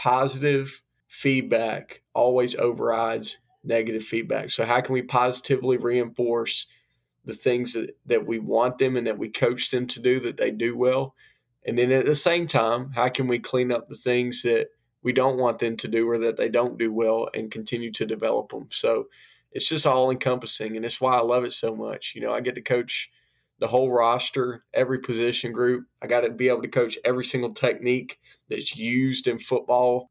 positive feedback always overrides negative feedback. So, how can we positively reinforce the things that, that we want them and that we coach them to do that they do well? And then at the same time, how can we clean up the things that we don't want them to do or that they don't do well and continue to develop them? So, it's just all encompassing. And it's why I love it so much. You know, I get to coach the whole roster, every position group. I got to be able to coach every single technique that's used in football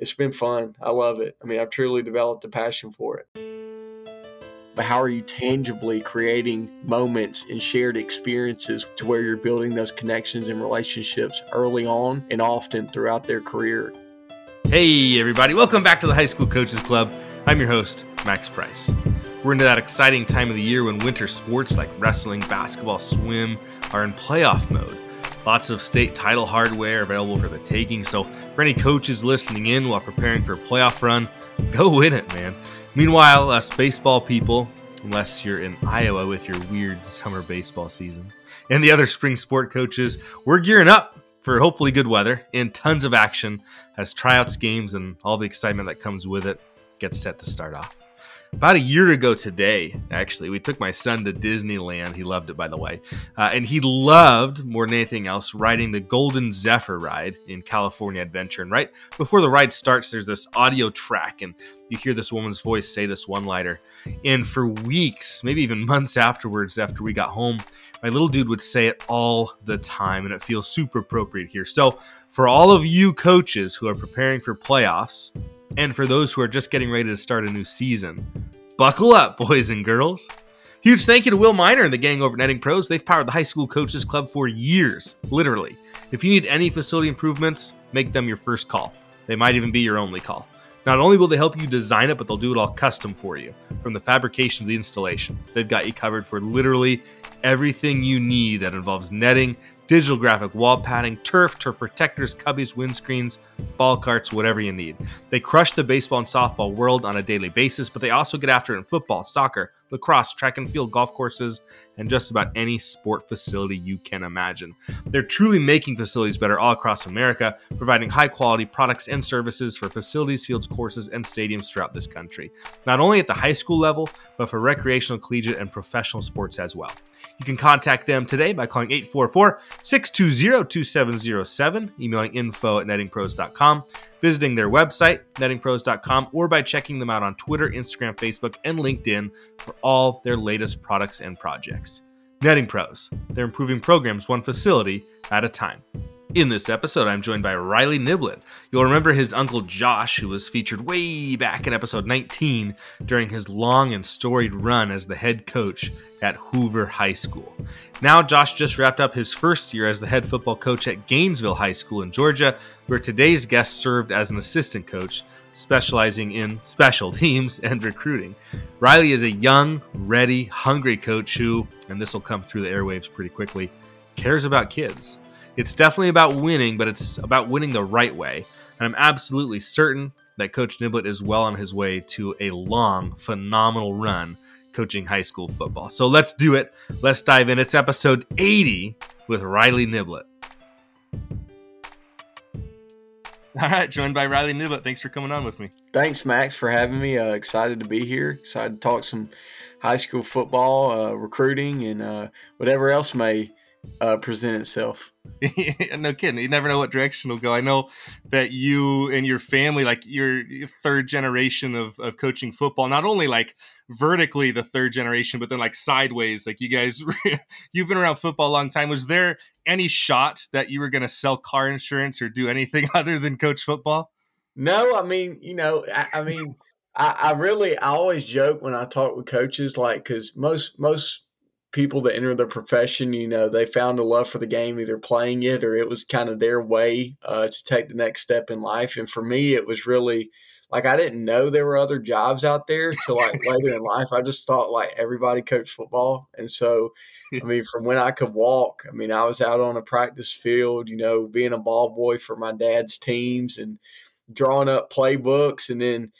it's been fun. I love it. I mean, I've truly developed a passion for it. But how are you tangibly creating moments and shared experiences to where you're building those connections and relationships early on and often throughout their career? Hey, everybody, welcome back to the High School Coaches Club. I'm your host, Max Price. We're into that exciting time of the year when winter sports like wrestling, basketball, swim are in playoff mode. Lots of state title hardware available for the taking. So, for any coaches listening in while preparing for a playoff run, go win it, man. Meanwhile, us baseball people, unless you're in Iowa with your weird summer baseball season, and the other spring sport coaches, we're gearing up for hopefully good weather and tons of action as tryouts, games, and all the excitement that comes with it gets set to start off about a year ago today, actually, we took my son to Disneyland. He loved it, by the way. Uh, and he loved, more than anything else, riding the Golden Zephyr ride in California Adventure. And right before the ride starts, there's this audio track, and you hear this woman's voice say this one liner. And for weeks, maybe even months afterwards, after we got home, my little dude would say it all the time, and it feels super appropriate here. So, for all of you coaches who are preparing for playoffs, and for those who are just getting ready to start a new season, buckle up, boys and girls. Huge thank you to Will Miner and the gang over at Netting Pros. They've powered the High School Coaches Club for years, literally. If you need any facility improvements, make them your first call. They might even be your only call. Not only will they help you design it, but they'll do it all custom for you, from the fabrication to the installation. They've got you covered for literally everything you need that involves netting, digital graphic wall padding, turf, turf protectors, cubbies, windscreens, ball carts, whatever you need. They crush the baseball and softball world on a daily basis, but they also get after it in football, soccer, lacrosse, track and field, golf courses, and just about any sport facility you can imagine. They're truly making facilities better all across America, providing high quality products and services for facilities, fields, courses, and stadiums throughout this country. Not only at the high school level, but for recreational, collegiate, and professional sports as well. You can contact them today by calling 844 620 2707, emailing info at nettingpros.com, visiting their website, nettingpros.com, or by checking them out on Twitter, Instagram, Facebook, and LinkedIn for all their latest products and projects. Netting Pros, they're improving programs one facility at a time. In this episode, I'm joined by Riley Niblett. You'll remember his uncle Josh, who was featured way back in episode 19 during his long and storied run as the head coach at Hoover High School. Now, Josh just wrapped up his first year as the head football coach at Gainesville High School in Georgia, where today's guest served as an assistant coach, specializing in special teams and recruiting. Riley is a young, ready, hungry coach who, and this will come through the airwaves pretty quickly, cares about kids. It's definitely about winning, but it's about winning the right way. And I'm absolutely certain that Coach Niblett is well on his way to a long, phenomenal run coaching high school football. So let's do it. Let's dive in. It's episode 80 with Riley Niblett. All right, joined by Riley Niblett. Thanks for coming on with me. Thanks, Max, for having me. Uh, excited to be here. Excited to talk some high school football, uh, recruiting, and uh, whatever else may uh, present itself. no kidding. You never know what direction it'll go. I know that you and your family, like your third generation of, of coaching football, not only like vertically the third generation, but then like sideways. Like you guys, you've been around football a long time. Was there any shot that you were going to sell car insurance or do anything other than coach football? No, I mean, you know, I, I mean, I, I really, I always joke when I talk with coaches, like, because most, most, people that enter the profession, you know, they found a love for the game, either playing it or it was kind of their way uh, to take the next step in life. And for me, it was really like I didn't know there were other jobs out there till like later in life. I just thought like everybody coached football, and so I mean, from when I could walk, I mean, I was out on a practice field, you know, being a ball boy for my dad's teams and drawing up playbooks, and then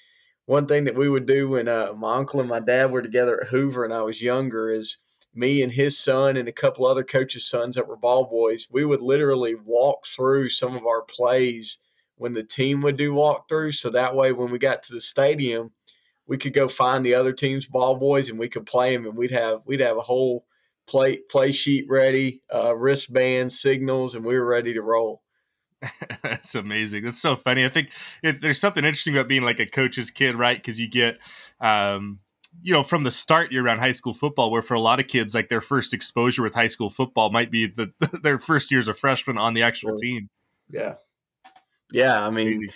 one thing that we would do when uh, my uncle and my dad were together at Hoover and I was younger is me and his son and a couple other coaches' sons that were ball boys, we would literally walk through some of our plays when the team would do walkthroughs. So that way, when we got to the stadium, we could go find the other team's ball boys and we could play them, and we'd have we'd have a whole play play sheet ready, uh, wristbands, signals, and we were ready to roll. That's amazing. That's so funny. I think it, there's something interesting about being like a coach's kid, right? Because you get, um, you know, from the start you're around high school football, where for a lot of kids, like their first exposure with high school football might be the their first year as a freshman on the actual team. Yeah, yeah. I mean,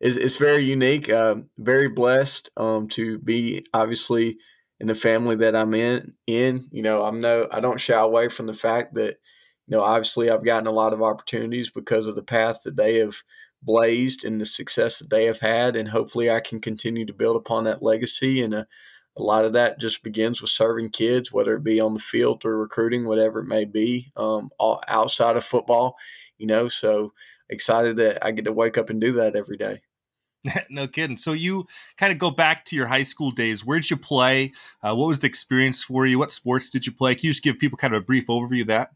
it's, it's very unique. Uh, very blessed um, to be obviously in the family that I'm in. In you know, I'm no, I don't shy away from the fact that you know, obviously I've gotten a lot of opportunities because of the path that they have blazed and the success that they have had. And hopefully I can continue to build upon that legacy. And a, a lot of that just begins with serving kids, whether it be on the field through recruiting, whatever it may be, um, outside of football, you know. So excited that I get to wake up and do that every day. no kidding. So you kind of go back to your high school days. Where did you play? Uh, what was the experience for you? What sports did you play? Can you just give people kind of a brief overview of that?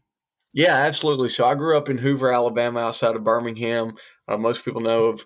Yeah, absolutely. So I grew up in Hoover, Alabama, outside of Birmingham. Uh, most people know of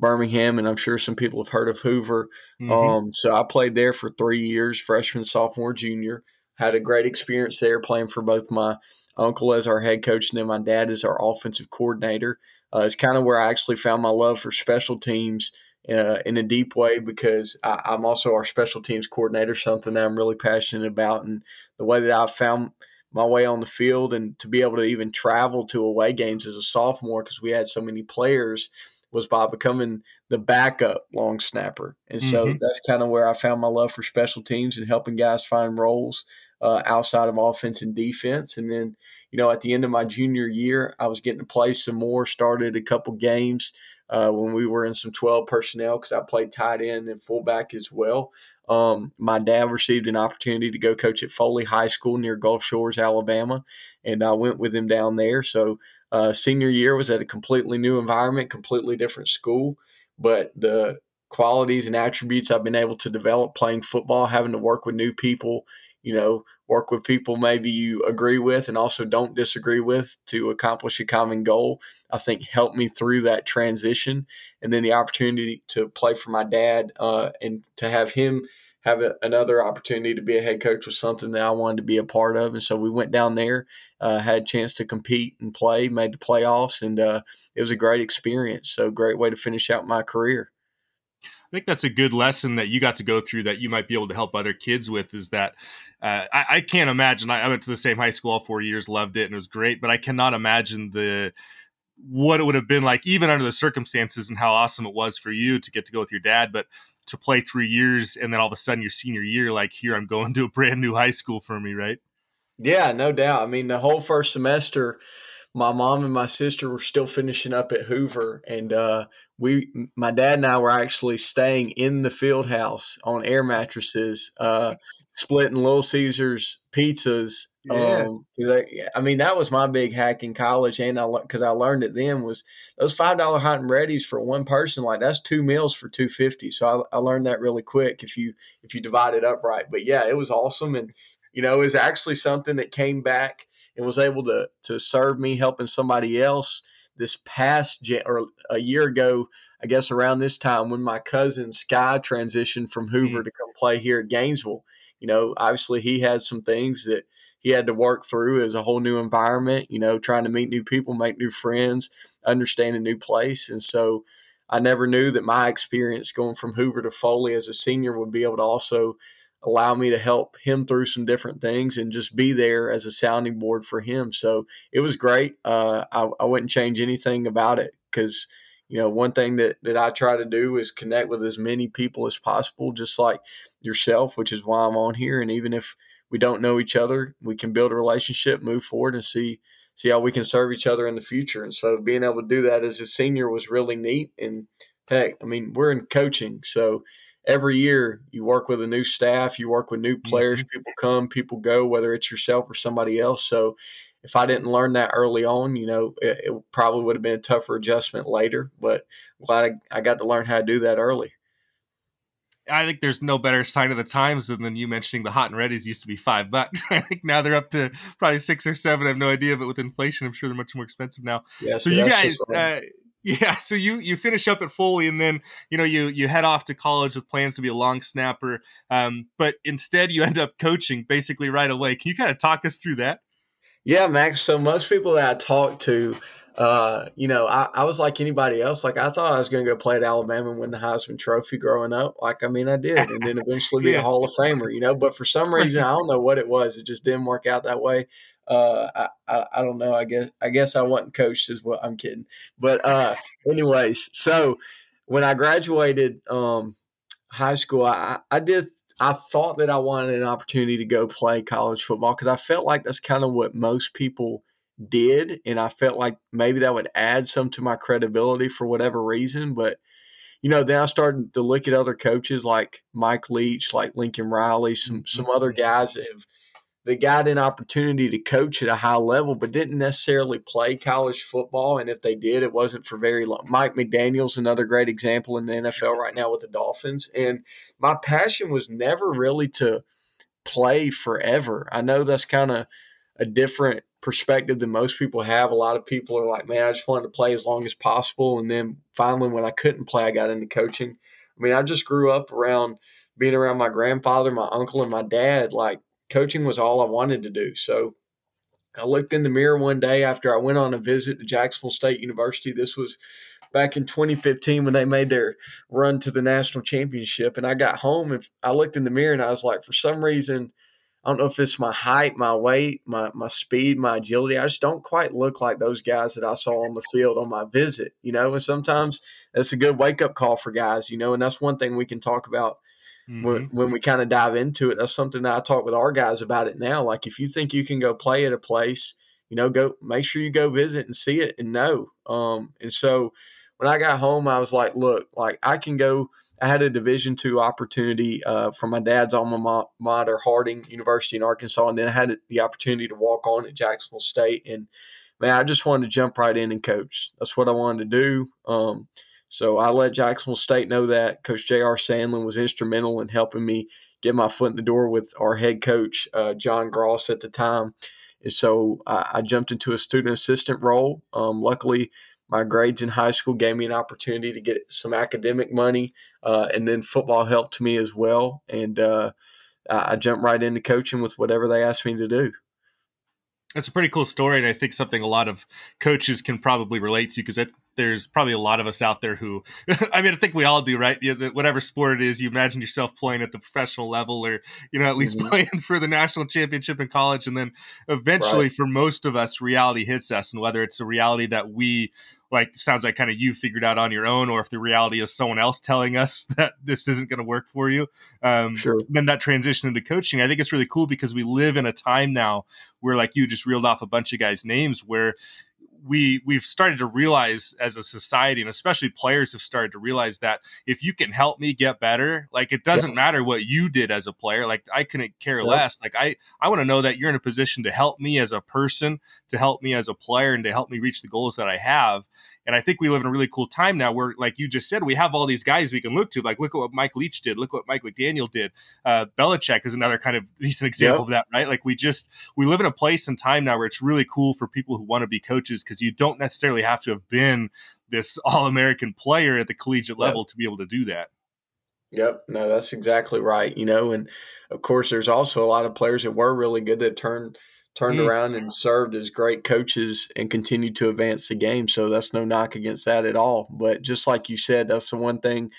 Birmingham, and I'm sure some people have heard of Hoover. Mm-hmm. Um, so I played there for three years, freshman, sophomore, junior. Had a great experience there playing for both my uncle as our head coach and then my dad as our offensive coordinator. Uh, it's kind of where I actually found my love for special teams uh, in a deep way because I, am also our special teams coordinator, something that I'm really passionate about. And the way that I found – my way on the field and to be able to even travel to away games as a sophomore because we had so many players was by becoming the backup long snapper. And so mm-hmm. that's kind of where I found my love for special teams and helping guys find roles uh, outside of offense and defense. And then, you know, at the end of my junior year, I was getting to play some more, started a couple games uh, when we were in some 12 personnel because I played tight end and fullback as well. Um, my dad received an opportunity to go coach at Foley High School near Gulf Shores, Alabama, and I went with him down there. So, uh, senior year was at a completely new environment, completely different school, but the qualities and attributes I've been able to develop playing football, having to work with new people, you know, work with people maybe you agree with and also don't disagree with to accomplish a common goal, I think helped me through that transition. And then the opportunity to play for my dad uh, and to have him have a, another opportunity to be a head coach was something that I wanted to be a part of. And so we went down there, uh, had a chance to compete and play, made the playoffs, and uh, it was a great experience. So, great way to finish out my career. I think that's a good lesson that you got to go through that you might be able to help other kids with is that uh, I, I, can't imagine. I, I, went to the same high school all four years, loved it, and it was great, but I cannot imagine the what it would have been like, even under the circumstances, and how awesome it was for you to get to go with your dad, but to play three years and then all of a sudden your senior year, like here I'm going to a brand new high school for me, right? Yeah, no doubt. I mean, the whole first semester my mom and my sister were still finishing up at Hoover, and uh, we, my dad and I, were actually staying in the field house on air mattresses, uh, splitting Little Caesars pizzas. Yeah. Um, I mean, that was my big hack in college, and I because I learned it then was those five dollar hot and ready's for one person. Like that's two meals for two fifty. So I, I learned that really quick if you if you divide it up right. But yeah, it was awesome, and you know, it was actually something that came back and was able to to serve me helping somebody else this past or a year ago i guess around this time when my cousin sky transitioned from hoover mm-hmm. to come play here at gainesville you know obviously he had some things that he had to work through as a whole new environment you know trying to meet new people make new friends understand a new place and so i never knew that my experience going from hoover to foley as a senior would be able to also allow me to help him through some different things and just be there as a sounding board for him. So it was great. Uh, I, I wouldn't change anything about it because, you know, one thing that, that I try to do is connect with as many people as possible, just like yourself, which is why I'm on here. And even if we don't know each other, we can build a relationship, move forward, and see see how we can serve each other in the future. And so being able to do that as a senior was really neat. And heck, I mean, we're in coaching, so every year you work with a new staff, you work with new players, mm-hmm. people come, people go, whether it's yourself or somebody else. So if I didn't learn that early on, you know, it, it probably would have been a tougher adjustment later. But glad I, I got to learn how to do that early. I think there's no better sign of the times than you mentioning the hot and readies used to be five bucks. I think now they're up to probably six or seven. I have no idea, but with inflation, I'm sure they're much more expensive now. Yeah, so, so you guys, uh, Yeah, so you you finish up at Foley, and then you know you you head off to college with plans to be a long snapper, um, but instead you end up coaching basically right away. Can you kind of talk us through that? Yeah, Max. So most people that I talk to, uh, you know, I, I, was like anybody else. Like I thought I was going to go play at Alabama and win the Heisman Trophy growing up. Like I mean, I did, and then eventually be yeah. a Hall of Famer. You know, but for some reason, I don't know what it was. It just didn't work out that way. Uh, I, I, I don't know. I guess I guess I wasn't coached. Is what I'm kidding. But uh, anyways, so when I graduated um, high school, I, I did I thought that I wanted an opportunity to go play college football because I felt like that's kind of what most people did. And I felt like maybe that would add some to my credibility for whatever reason. But, you know, then I started to look at other coaches like Mike Leach, like Lincoln Riley, some, mm-hmm. some other guys that have that got an opportunity to coach at a high level, but didn't necessarily play college football. And if they did, it wasn't for very long. Mike McDaniel's another great example in the NFL right now with the Dolphins. And my passion was never really to play forever. I know that's kind of a different perspective than most people have. A lot of people are like, man, I just wanted to play as long as possible. And then finally, when I couldn't play, I got into coaching. I mean, I just grew up around being around my grandfather, my uncle, and my dad. Like, coaching was all I wanted to do. So I looked in the mirror one day after I went on a visit to Jacksonville State University. This was back in 2015 when they made their run to the national championship. And I got home and I looked in the mirror and I was like, for some reason, I don't know if it's my height, my weight, my, my speed, my agility. I just don't quite look like those guys that I saw on the field on my visit, you know. And sometimes that's a good wake up call for guys, you know. And that's one thing we can talk about Mm-hmm. When, when we kind of dive into it, that's something that I talk with our guys about it now. Like if you think you can go play at a place, you know, go make sure you go visit and see it and know. Um, and so when I got home, I was like, look, like I can go. I had a Division two opportunity uh, from my dad's alma mater, Harding University in Arkansas, and then I had the opportunity to walk on at Jacksonville State. And man, I just wanted to jump right in and coach. That's what I wanted to do. Um, so I let Jacksonville State know that Coach J.R. Sandlin was instrumental in helping me get my foot in the door with our head coach, uh, John Grass, at the time. And so I, I jumped into a student assistant role. Um, luckily, my grades in high school gave me an opportunity to get some academic money, uh, and then football helped me as well. And uh, I jumped right into coaching with whatever they asked me to do. That's a pretty cool story, and I think something a lot of coaches can probably relate to because there's probably a lot of us out there who, I mean, I think we all do, right? whatever sport it is, you imagine yourself playing at the professional level or, you know, at least mm-hmm. playing for the national championship in college. And then eventually, right. for most of us, reality hits us. And whether it's a reality that we like sounds like kind of you figured out on your own, or if the reality is someone else telling us that this isn't going to work for you. Um, sure. Then that transition into coaching, I think it's really cool because we live in a time now where, like you just reeled off a bunch of guys' names, where we we've started to realize as a society and especially players have started to realize that if you can help me get better like it doesn't matter what you did as a player like i couldn't care less like i i want to know that you're in a position to help me as a person to help me as a player and to help me reach the goals that i have and I think we live in a really cool time now where, like you just said, we have all these guys we can look to. Like, look at what Mike Leach did. Look what Mike McDaniel did. Uh, Belichick is another kind of decent example yep. of that, right? Like, we just, we live in a place and time now where it's really cool for people who want to be coaches because you don't necessarily have to have been this all American player at the collegiate level yep. to be able to do that. Yep. No, that's exactly right. You know, and of course, there's also a lot of players that were really good that turned turned mm. around and served as great coaches and continued to advance the game. So that's no knock against that at all. But just like you said, that's the one thing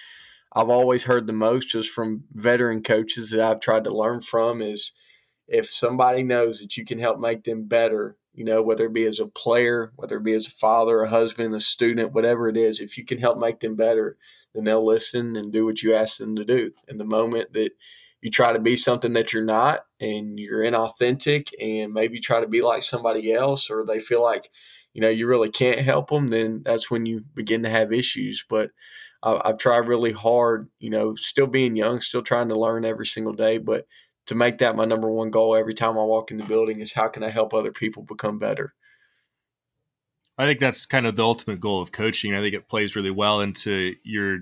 I've always heard the most just from veteran coaches that I've tried to learn from is if somebody knows that you can help make them better, you know, whether it be as a player, whether it be as a father, a husband, a student, whatever it is, if you can help make them better, then they'll listen and do what you ask them to do. And the moment that you try to be something that you're not and you're inauthentic and maybe try to be like somebody else or they feel like you know you really can't help them then that's when you begin to have issues. But i've tried really hard you know still being young still trying to learn every single day but to make that my number one goal every time i walk in the building is how can i help other people become better I think that's kind of the ultimate goal of coaching. I think it plays really well into your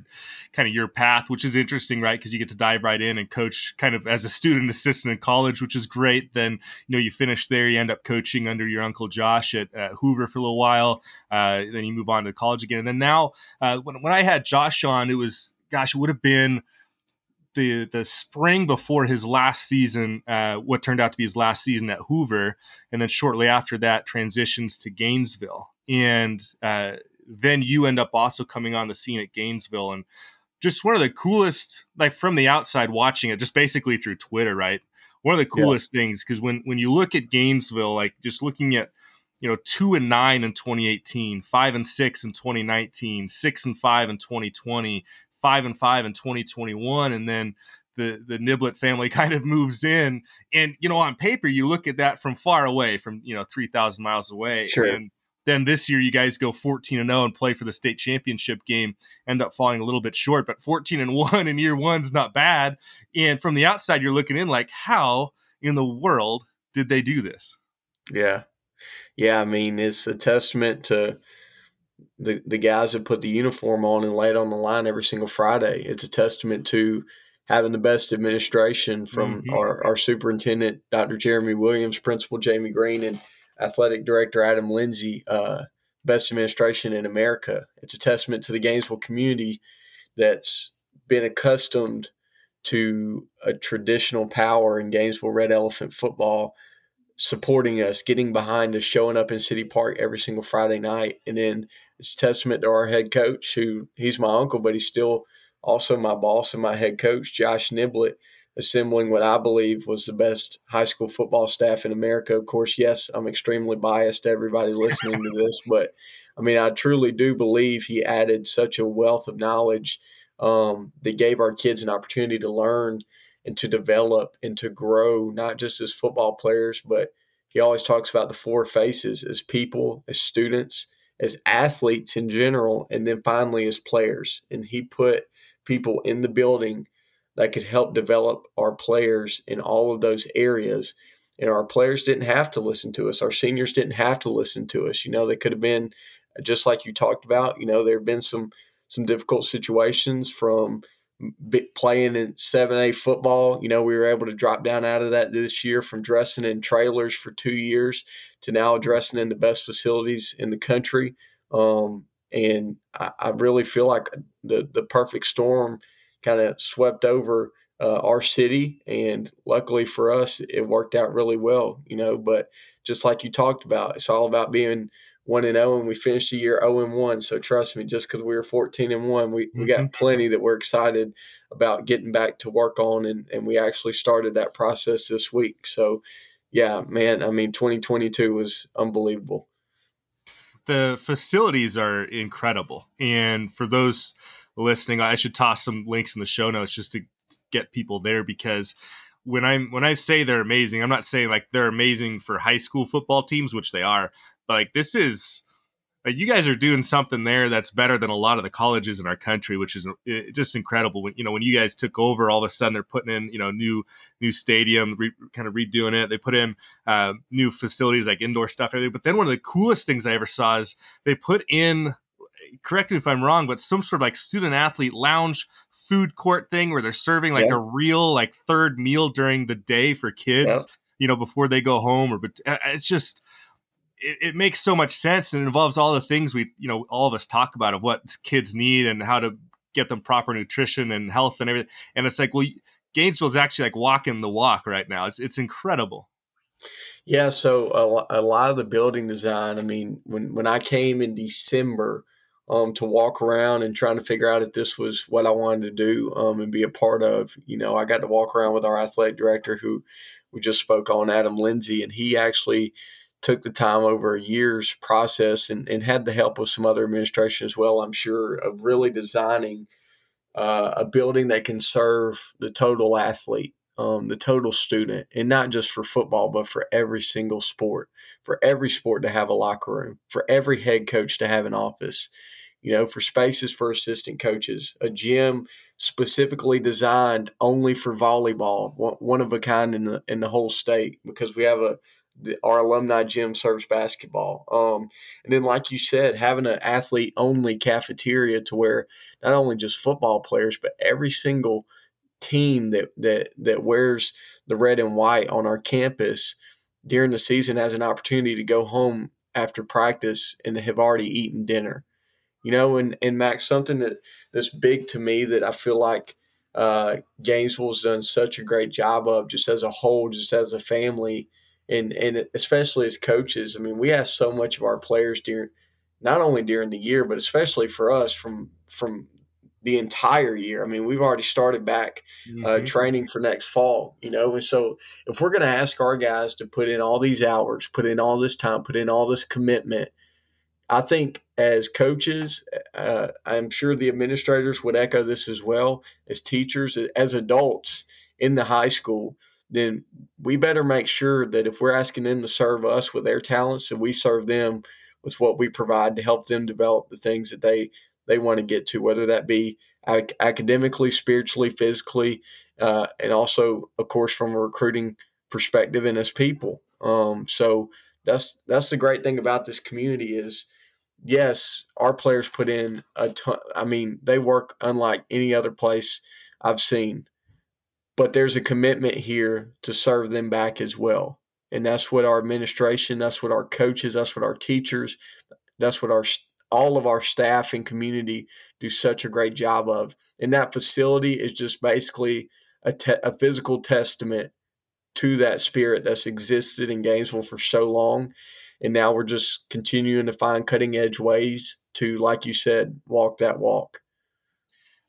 kind of your path, which is interesting, right? Because you get to dive right in and coach kind of as a student assistant in college, which is great. Then you know you finish there, you end up coaching under your uncle Josh at uh, Hoover for a little while. Uh, then you move on to college again, and then now uh, when when I had Josh on, it was gosh, it would have been the the spring before his last season, uh, what turned out to be his last season at Hoover, and then shortly after that transitions to Gainesville, and uh, then you end up also coming on the scene at Gainesville, and just one of the coolest, like from the outside watching it, just basically through Twitter, right? One of the coolest yeah. things because when when you look at Gainesville, like just looking at you know two and nine in 2018 five and six in 2019 six and five in 2020 five and five in 2021, and then the the Niblett family kind of moves in, and you know on paper you look at that from far away, from you know three thousand miles away, sure. And then this year you guys go 14 and 0 and play for the state championship game, end up falling a little bit short, but 14 and 1 in year one's not bad. And from the outside, you're looking in like, how in the world did they do this? Yeah. Yeah. I mean, it's a testament to the, the guys that put the uniform on and laid on the line every single Friday. It's a testament to having the best administration from mm-hmm. our, our superintendent, Dr. Jeremy Williams, principal Jamie Green, and athletic director Adam Lindsay, uh, best administration in America. It's a testament to the Gainesville community that's been accustomed to a traditional power in Gainesville Red Elephant football supporting us, getting behind us, showing up in City Park every single Friday night. And then it's testament to our head coach, who he's my uncle, but he's still also my boss and my head coach, Josh Niblett, assembling what I believe was the best high school football staff in America. Of course, yes, I'm extremely biased to everybody listening to this, but I mean, I truly do believe he added such a wealth of knowledge um, that gave our kids an opportunity to learn and to develop and to grow, not just as football players, but he always talks about the four faces as people, as students, as athletes in general, and then finally as players. And he put people in the building that could help develop our players in all of those areas. And our players didn't have to listen to us. Our seniors didn't have to listen to us. You know, they could have been just like you talked about. You know, there have been some some difficult situations from playing in 7A football. You know, we were able to drop down out of that this year from dressing in trailers for two years to now dressing in the best facilities in the country. Um, and I, I, really feel like the, the perfect storm kind of swept over uh, our city. And luckily for us, it worked out really well, you know. But just like you talked about, it's all about being one and zero, oh, and we finished the year zero and one. So trust me, just because we were fourteen and one, we, we got mm-hmm. plenty that we're excited about getting back to work on, and and we actually started that process this week. So yeah, man, I mean, twenty twenty two was unbelievable. The facilities are incredible, and for those listening, I should toss some links in the show notes just to get people there because when I'm when I say they're amazing, I'm not saying like they're amazing for high school football teams, which they are, but like this is like you guys are doing something there that's better than a lot of the colleges in our country, which is uh, just incredible. When you know when you guys took over, all of a sudden they're putting in you know new new stadium, re, kind of redoing it. They put in uh, new facilities like indoor stuff, everything. But then one of the coolest things I ever saw is they put in. Correct me if I'm wrong, but some sort of like student athlete lounge food court thing where they're serving like yeah. a real like third meal during the day for kids, yeah. you know, before they go home. Or but uh, it's just it, it, makes so much sense and it involves all the things we you know all of us talk about of what kids need and how to get them proper nutrition and health and everything. And it's like well. Gainesville is actually like walking the walk right now. It's it's incredible. Yeah, so a, a lot of the building design. I mean, when when I came in December, um, to walk around and trying to figure out if this was what I wanted to do um, and be a part of. You know, I got to walk around with our athletic director who we just spoke on, Adam Lindsay, and he actually took the time over a year's process and, and had the help of some other administration as well, I'm sure, of really designing uh, a building that can serve the total athlete. Um, the total student, and not just for football, but for every single sport, for every sport to have a locker room, for every head coach to have an office, you know, for spaces for assistant coaches, a gym specifically designed only for volleyball, one of a kind in the in the whole state, because we have a, our alumni gym serves basketball. Um, and then, like you said, having an athlete only cafeteria to where not only just football players, but every single team that that that wears the red and white on our campus during the season has an opportunity to go home after practice and have already eaten dinner. You know, and, and Max, something that that's big to me that I feel like uh, Gainesville's done such a great job of just as a whole, just as a family, and and especially as coaches. I mean, we ask so much of our players during not only during the year, but especially for us from from the entire year. I mean, we've already started back uh, mm-hmm. uh, training for next fall, you know. And so, if we're going to ask our guys to put in all these hours, put in all this time, put in all this commitment, I think as coaches, uh, I'm sure the administrators would echo this as well. As teachers, as adults in the high school, then we better make sure that if we're asking them to serve us with their talents, that we serve them with what we provide to help them develop the things that they they want to get to, whether that be ac- academically, spiritually, physically, uh, and also, of course, from a recruiting perspective and as people. Um, so that's that's the great thing about this community is, yes, our players put in a ton. I mean, they work unlike any other place I've seen, but there's a commitment here to serve them back as well. And that's what our administration, that's what our coaches, that's what our teachers, that's what our all of our staff and community do such a great job of. And that facility is just basically a, te- a physical testament to that spirit that's existed in Gainesville for so long. And now we're just continuing to find cutting edge ways to, like you said, walk that walk.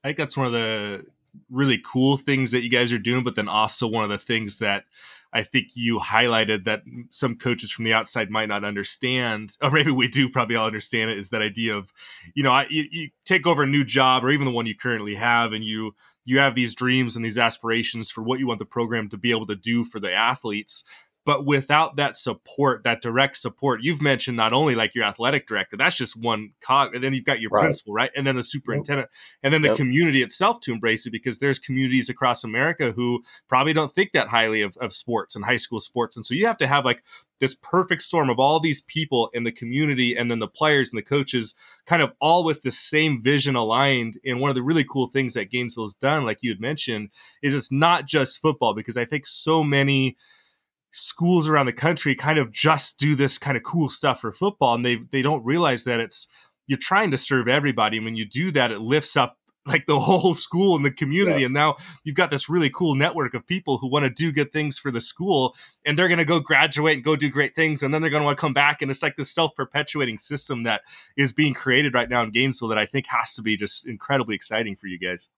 I think that's one of the really cool things that you guys are doing, but then also one of the things that I think you highlighted that some coaches from the outside might not understand, or maybe we do probably all understand it, is that idea of, you know, I, you, you, take over a new job or even the one you currently have, and you you have these dreams and these aspirations for what you want the program to be able to do for the athletes, but without that support, that direct support, you've mentioned not only like your athletic director, that's just one cog, and then you've got your right. principal, right? And then the superintendent, yep. and then the yep. community itself to embrace it because there's communities across America who probably don't think that highly of, of sports and high school sports. And so you have to have like this perfect storm of all these people in the community and then the players and the coaches kind of all with the same vision aligned. And one of the really cool things that Gainesville has done, like you had mentioned, is it's not just football because I think so many schools around the country kind of just do this kind of cool stuff for football and they they don't realize that it's you're trying to serve everybody and when you do that it lifts up like the whole school and the community yeah. and now you've got this really cool network of people who want to do good things for the school and they're going to go graduate and go do great things and then they're going to want to come back and it's like this self-perpetuating system that is being created right now in Gainesville that I think has to be just incredibly exciting for you guys.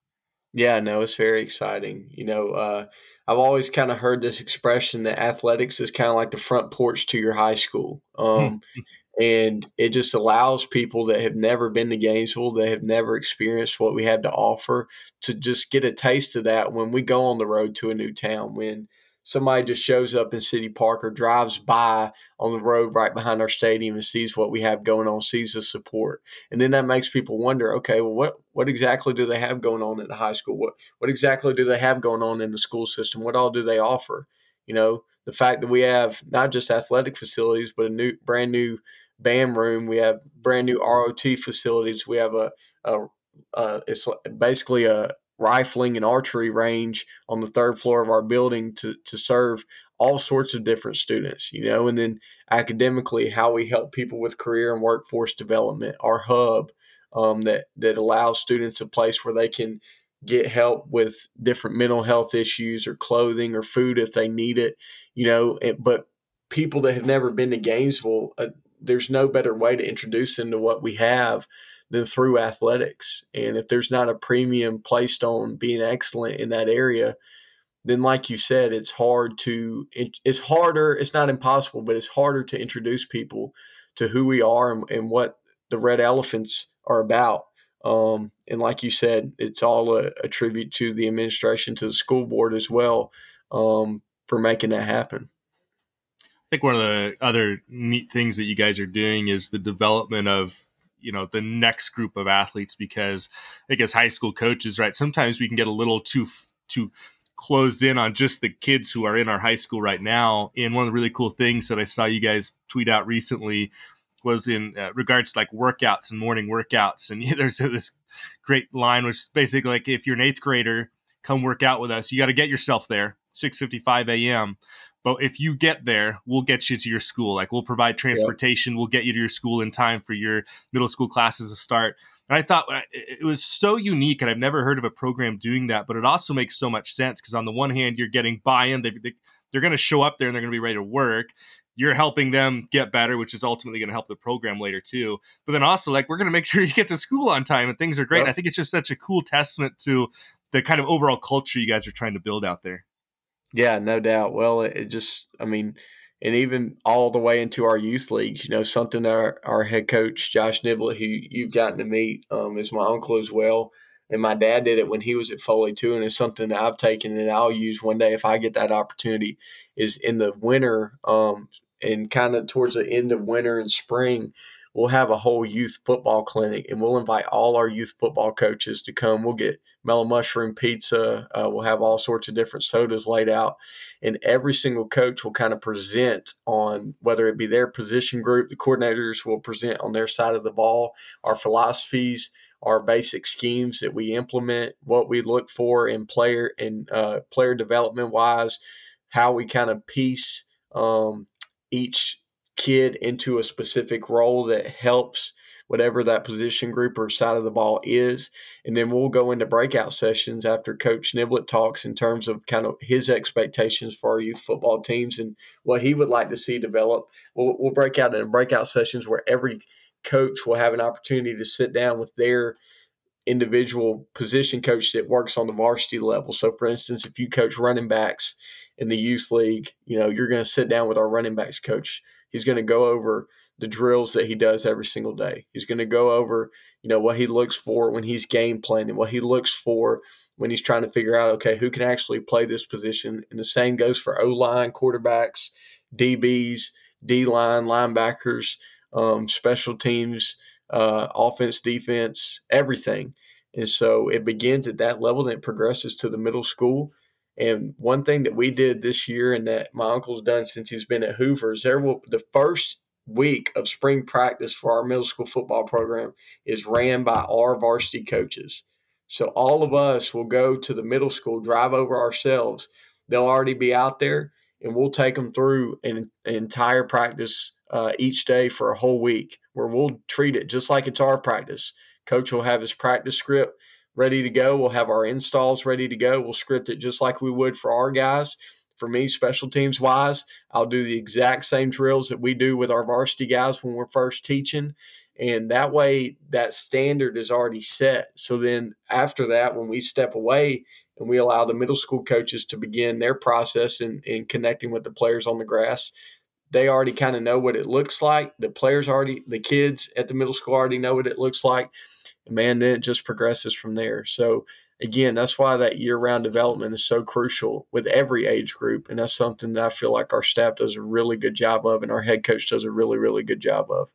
Yeah, no, it's very exciting. You know, uh, I've always kind of heard this expression that athletics is kind of like the front porch to your high school. Um, and it just allows people that have never been to Gainesville, that have never experienced what we have to offer, to just get a taste of that when we go on the road to a new town. When somebody just shows up in City Park or drives by on the road right behind our stadium and sees what we have going on, sees the support. And then that makes people wonder, okay, well what what exactly do they have going on at the high school? What what exactly do they have going on in the school system? What all do they offer? You know, the fact that we have not just athletic facilities, but a new brand new BAM room, we have brand new ROT facilities, we have a, a, a it's basically a rifling and archery range on the third floor of our building to, to serve all sorts of different students, you know, and then academically, how we help people with career and workforce development, our hub um, that, that allows students a place where they can get help with different mental health issues or clothing or food if they need it, you know, but people that have never been to Gainesville, uh, there's no better way to introduce them to what we have than through athletics. And if there's not a premium placed on being excellent in that area, then like you said, it's hard to it's harder, it's not impossible, but it's harder to introduce people to who we are and, and what the red elephants are about. Um, and like you said, it's all a, a, tribute to the administration, to the school board as well, um, for making that happen. I think one of the other neat things that you guys are doing is the development of you know the next group of athletes because I guess high school coaches, right? Sometimes we can get a little too too closed in on just the kids who are in our high school right now. And one of the really cool things that I saw you guys tweet out recently was in uh, regards to like workouts and morning workouts. And there's this great line, which is basically like if you're an eighth grader, come work out with us. You got to get yourself there, 6:55 a.m. But if you get there, we'll get you to your school. Like we'll provide transportation. Yep. We'll get you to your school in time for your middle school classes to start. And I thought it was so unique, and I've never heard of a program doing that. But it also makes so much sense because on the one hand, you're getting buy-in. They, they, they're going to show up there and they're going to be ready to work you're helping them get better, which is ultimately going to help the program later too. But then also, like, we're going to make sure you get to school on time and things are great. Yep. I think it's just such a cool testament to the kind of overall culture you guys are trying to build out there. Yeah, no doubt. Well, it, it just, I mean, and even all the way into our youth leagues, you know, something that our, our head coach, Josh Niblett, who you've gotten to meet, um, is my uncle as well. And my dad did it when he was at Foley too, and it's something that I've taken and I'll use one day if I get that opportunity. Is in the winter, um, and kind of towards the end of winter and spring, we'll have a whole youth football clinic and we'll invite all our youth football coaches to come. We'll get mellow mushroom pizza. Uh, we'll have all sorts of different sodas laid out. And every single coach will kind of present on whether it be their position group, the coordinators will present on their side of the ball, our philosophies, our basic schemes that we implement, what we look for in player and uh, player development wise, how we kind of piece um, each kid into a specific role that helps whatever that position group or side of the ball is. And then we'll go into breakout sessions after Coach Niblett talks in terms of kind of his expectations for our youth football teams and what he would like to see develop. We'll, we'll break out in breakout sessions where every coach will have an opportunity to sit down with their individual position coach that works on the varsity level. So, for instance, if you coach running backs in the youth league, you know, you're going to sit down with our running backs coach. He's going to go over the drills that he does every single day. He's going to go over, you know, what he looks for when he's game planning, what he looks for when he's trying to figure out, okay, who can actually play this position. And the same goes for O line, quarterbacks, DBs, D line, linebackers, um, special teams, uh, offense, defense, everything. And so it begins at that level and it progresses to the middle school. And one thing that we did this year and that my uncle's done since he's been at Hoover is there will the first week of spring practice for our middle school football program is ran by our varsity coaches. So all of us will go to the middle school, drive over ourselves. They'll already be out there, and we'll take them through an, an entire practice uh, each day for a whole week, where we'll treat it just like it's our practice. Coach will have his practice script ready to go. We'll have our installs ready to go. We'll script it just like we would for our guys for me, special teams wise, I'll do the exact same drills that we do with our varsity guys when we're first teaching. And that way, that standard is already set. So then after that, when we step away and we allow the middle school coaches to begin their process in, in connecting with the players on the grass, they already kind of know what it looks like. The players already, the kids at the middle school already know what it looks like. Man, then it just progresses from there. So again, that's why that year round development is so crucial with every age group. And that's something that I feel like our staff does a really good job of and our head coach does a really, really good job of.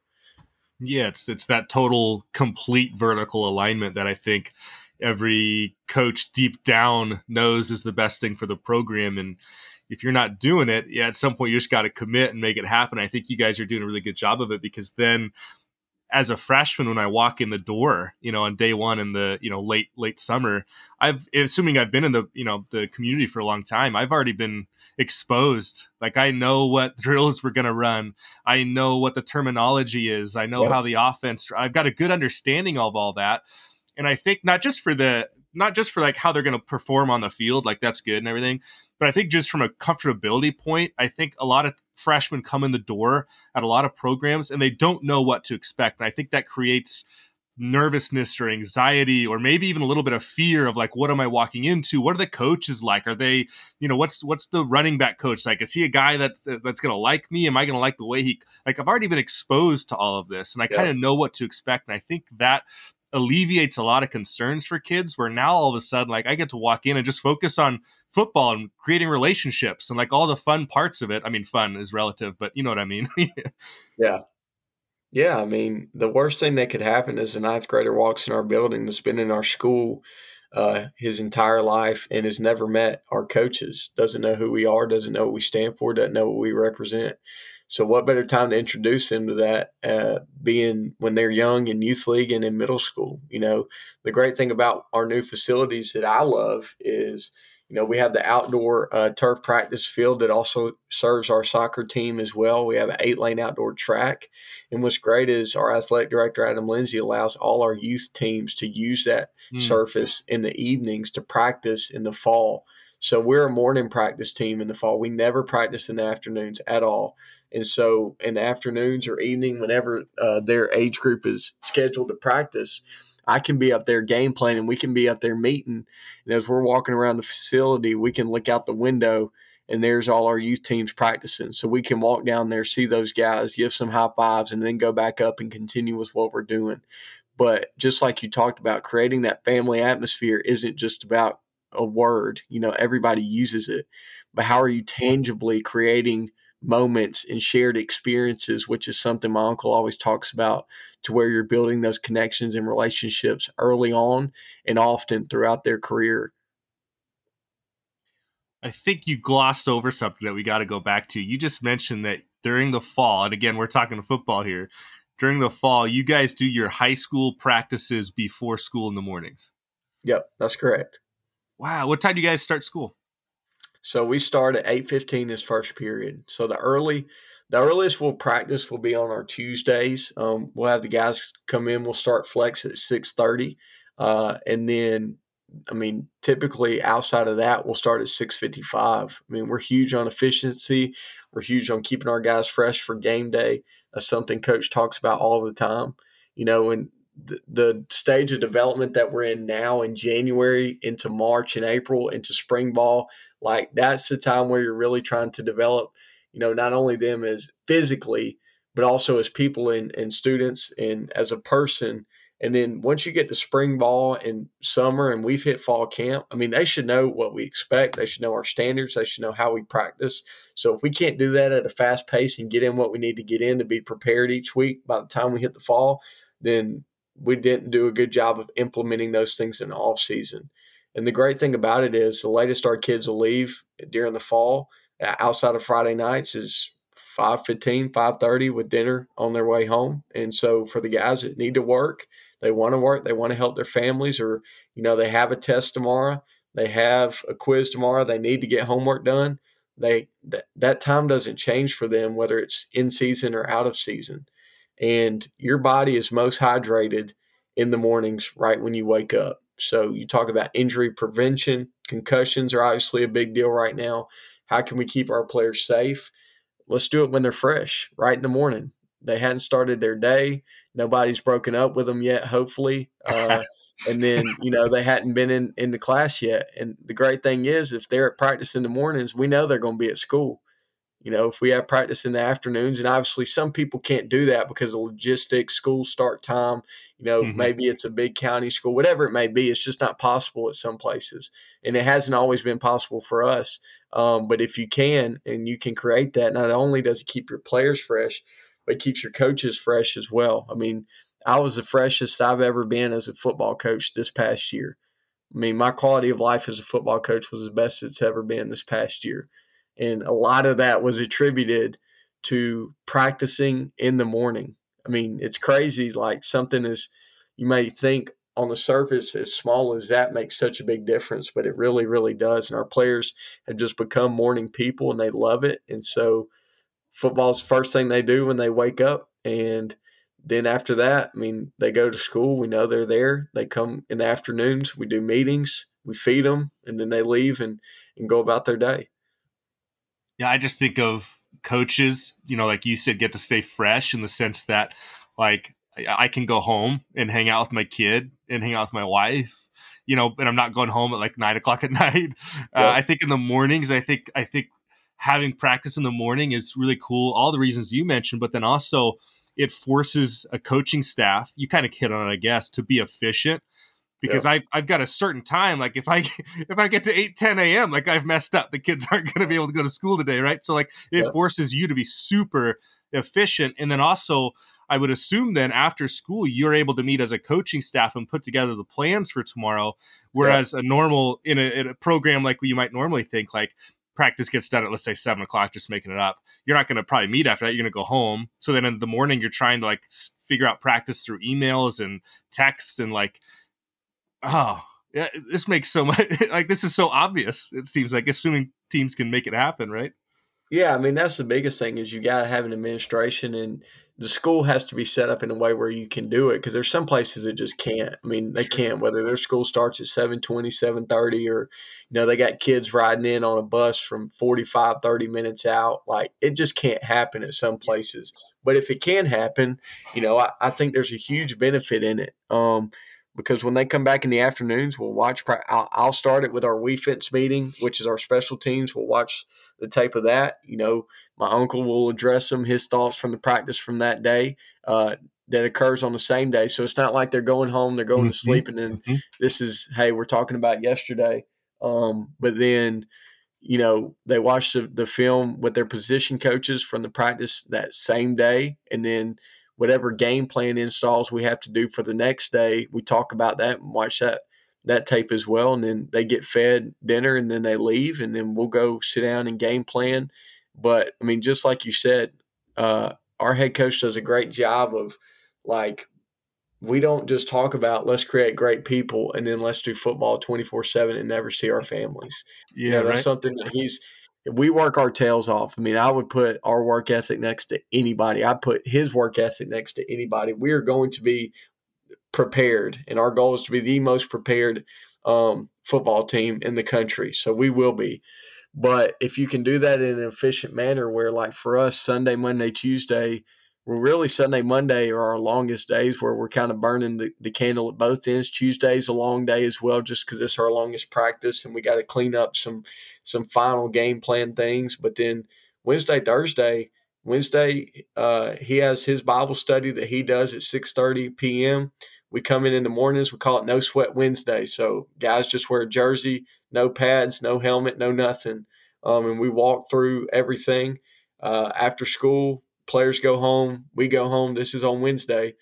Yeah, it's it's that total complete vertical alignment that I think every coach deep down knows is the best thing for the program. And if you're not doing it, yeah, at some point you just got to commit and make it happen. I think you guys are doing a really good job of it because then as a freshman when I walk in the door, you know, on day one in the you know late late summer, I've assuming I've been in the you know the community for a long time. I've already been exposed. Like I know what drills we're gonna run. I know what the terminology is. I know yep. how the offense. I've got a good understanding of all that, and I think not just for the not just for like how they're gonna perform on the field, like that's good and everything, but I think just from a comfortability point, I think a lot of freshmen come in the door at a lot of programs and they don't know what to expect. And I think that creates nervousness or anxiety or maybe even a little bit of fear of like what am i walking into? What are the coaches like? Are they you know what's what's the running back coach like? Is he a guy that's that's gonna like me? Am i gonna like the way he like i've already been exposed to all of this and i yeah. kind of know what to expect. And i think that alleviates a lot of concerns for kids where now all of a sudden like i get to walk in and just focus on football and creating relationships and like all the fun parts of it. I mean fun is relative but you know what i mean. Yeah. Yeah i mean the worst thing that could happen is a ninth grader walks in our building that's been in our school uh, his entire life and has never met our coaches, doesn't know who we are, doesn't know what we stand for, doesn't know what we represent. So, what better time to introduce them to that, uh, being when they're young in youth league and in middle school? You know, the great thing about our new facilities that I love is you know, we have the outdoor uh, turf practice field that also serves our soccer team as well. We have an eight lane outdoor track. And what's great is our athletic director, Adam Lindsay, allows all our youth teams to use that mm. surface in the evenings to practice in the fall. So we're a morning practice team in the fall. We never practice in the afternoons at all. And so in the afternoons or evening, whenever uh, their age group is scheduled to practice, I can be up there game planning. We can be up there meeting. And as we're walking around the facility, we can look out the window and there's all our youth teams practicing. So we can walk down there, see those guys, give some high fives, and then go back up and continue with what we're doing. But just like you talked about, creating that family atmosphere isn't just about a word. You know, everybody uses it. But how are you tangibly creating moments and shared experiences, which is something my uncle always talks about, to where you're building those connections and relationships early on and often throughout their career. I think you glossed over something that we got to go back to. You just mentioned that during the fall, and again, we're talking football here. During the fall, you guys do your high school practices before school in the mornings. Yep, that's correct. Wow, what time do you guys start school? So we start at eight fifteen this first period. So the early, the earliest we'll practice will be on our Tuesdays. Um, we'll have the guys come in. We'll start flex at six thirty, uh, and then I mean, typically outside of that, we'll start at 655. I mean, we're huge on efficiency. We're huge on keeping our guys fresh for game day. That's something coach talks about all the time. You know, and the, stage of development that we're in now in January into March and April into spring ball, like that's the time where you're really trying to develop, you know, not only them as physically, but also as people and, and students and as a person. And then once you get to spring ball and summer and we've hit fall camp, I mean, they should know what we expect. They should know our standards. They should know how we practice. So if we can't do that at a fast pace and get in what we need to get in to be prepared each week by the time we hit the fall, then we didn't do a good job of implementing those things in the off season. And the great thing about it is the latest our kids will leave during the fall uh, outside of Friday nights is 5.15, 5.30 with dinner on their way home. And so for the guys that need to work, they want to work, they want to help their families or, you know, they have a test tomorrow, they have a quiz tomorrow, they need to get homework done. They that, that time doesn't change for them whether it's in season or out of season. And your body is most hydrated in the mornings right when you wake up. So you talk about injury prevention. Concussions are obviously a big deal right now. How can we keep our players safe? Let's do it when they're fresh, right in the morning. They hadn't started their day. Nobody's broken up with them yet, hopefully. Uh, and then, you know, they hadn't been in, in the class yet. And the great thing is, if they're at practice in the mornings, we know they're going to be at school. You know, if we have practice in the afternoons, and obviously some people can't do that because of logistics, school start time, you know, mm-hmm. maybe it's a big county school, whatever it may be, it's just not possible at some places. And it hasn't always been possible for us. Um, but if you can and you can create that, not only does it keep your players fresh, but it keeps your coaches fresh as well. I mean, I was the freshest I've ever been as a football coach this past year. I mean, my quality of life as a football coach was the best it's ever been this past year. And a lot of that was attributed to practicing in the morning. I mean, it's crazy. Like something is, you may think on the surface, as small as that makes such a big difference, but it really, really does. And our players have just become morning people and they love it. And so football's the first thing they do when they wake up. And then after that, I mean, they go to school. We know they're there. They come in the afternoons. We do meetings. We feed them, and then they leave and, and go about their day. Yeah, I just think of coaches, you know, like you said, get to stay fresh in the sense that, like, I can go home and hang out with my kid and hang out with my wife, you know, and I'm not going home at like nine o'clock at night. Uh, I think in the mornings, I think, I think having practice in the morning is really cool. All the reasons you mentioned, but then also it forces a coaching staff, you kind of hit on it, I guess, to be efficient because yep. I I've got a certain time. Like if I if I get to 8, 10 a.m., like I've messed up. The kids aren't going to be able to go to school today, right? So like it forces you to be super efficient, and then also I would assume then after school you're able to meet as a coaching staff and put together the plans for tomorrow. Whereas a normal in a, in a program like you might normally think like practice gets done at let's say seven o'clock, just making it up. You're not going to probably meet after that. You're going to go home. So then in the morning you're trying to like figure out practice through emails and texts and like, oh yeah, this makes so much like this is so obvious. It seems like assuming teams can make it happen, right? Yeah, I mean that's the biggest thing is you got to have an administration and the school has to be set up in a way where you can do it because there's some places that just can't. I mean, they sure. can't whether their school starts at 7:20, 7:30 or you know, they got kids riding in on a bus from 45, 30 minutes out. Like it just can't happen at some places. But if it can happen, you know, I, I think there's a huge benefit in it. Um, because when they come back in the afternoons, we'll watch. I'll, I'll start it with our WeFence meeting, which is our special teams. We'll watch the tape of that. You know, my uncle will address them, his thoughts from the practice from that day uh, that occurs on the same day. So it's not like they're going home, they're going mm-hmm. to sleep, and then mm-hmm. this is, hey, we're talking about yesterday. Um, but then, you know, they watch the, the film with their position coaches from the practice that same day. And then whatever game plan installs we have to do for the next day, we talk about that and watch that that tape as well. And then they get fed dinner and then they leave and then we'll go sit down and game plan. But I mean, just like you said, uh, our head coach does a great job of like, we don't just talk about let's create great people and then let's do football 24 7 and never see our families. Yeah. You know, that's right? something that he's, we work our tails off. I mean, I would put our work ethic next to anybody. I put his work ethic next to anybody. We are going to be prepared, and our goal is to be the most prepared um, football team in the country. So we will be. But if you can do that in an efficient manner, where like for us, Sunday, Monday, Tuesday, we're really Sunday, Monday are our longest days where we're kind of burning the, the candle at both ends. Tuesday's a long day as well, just because it's our longest practice, and we got to clean up some some final game plan things. But then Wednesday, Thursday, Wednesday, uh, he has his Bible study that he does at six thirty p.m. We come in in the mornings. We call it No Sweat Wednesday. So guys just wear a jersey, no pads, no helmet, no nothing, um, and we walk through everything. Uh, after school, players go home. We go home. This is on Wednesday.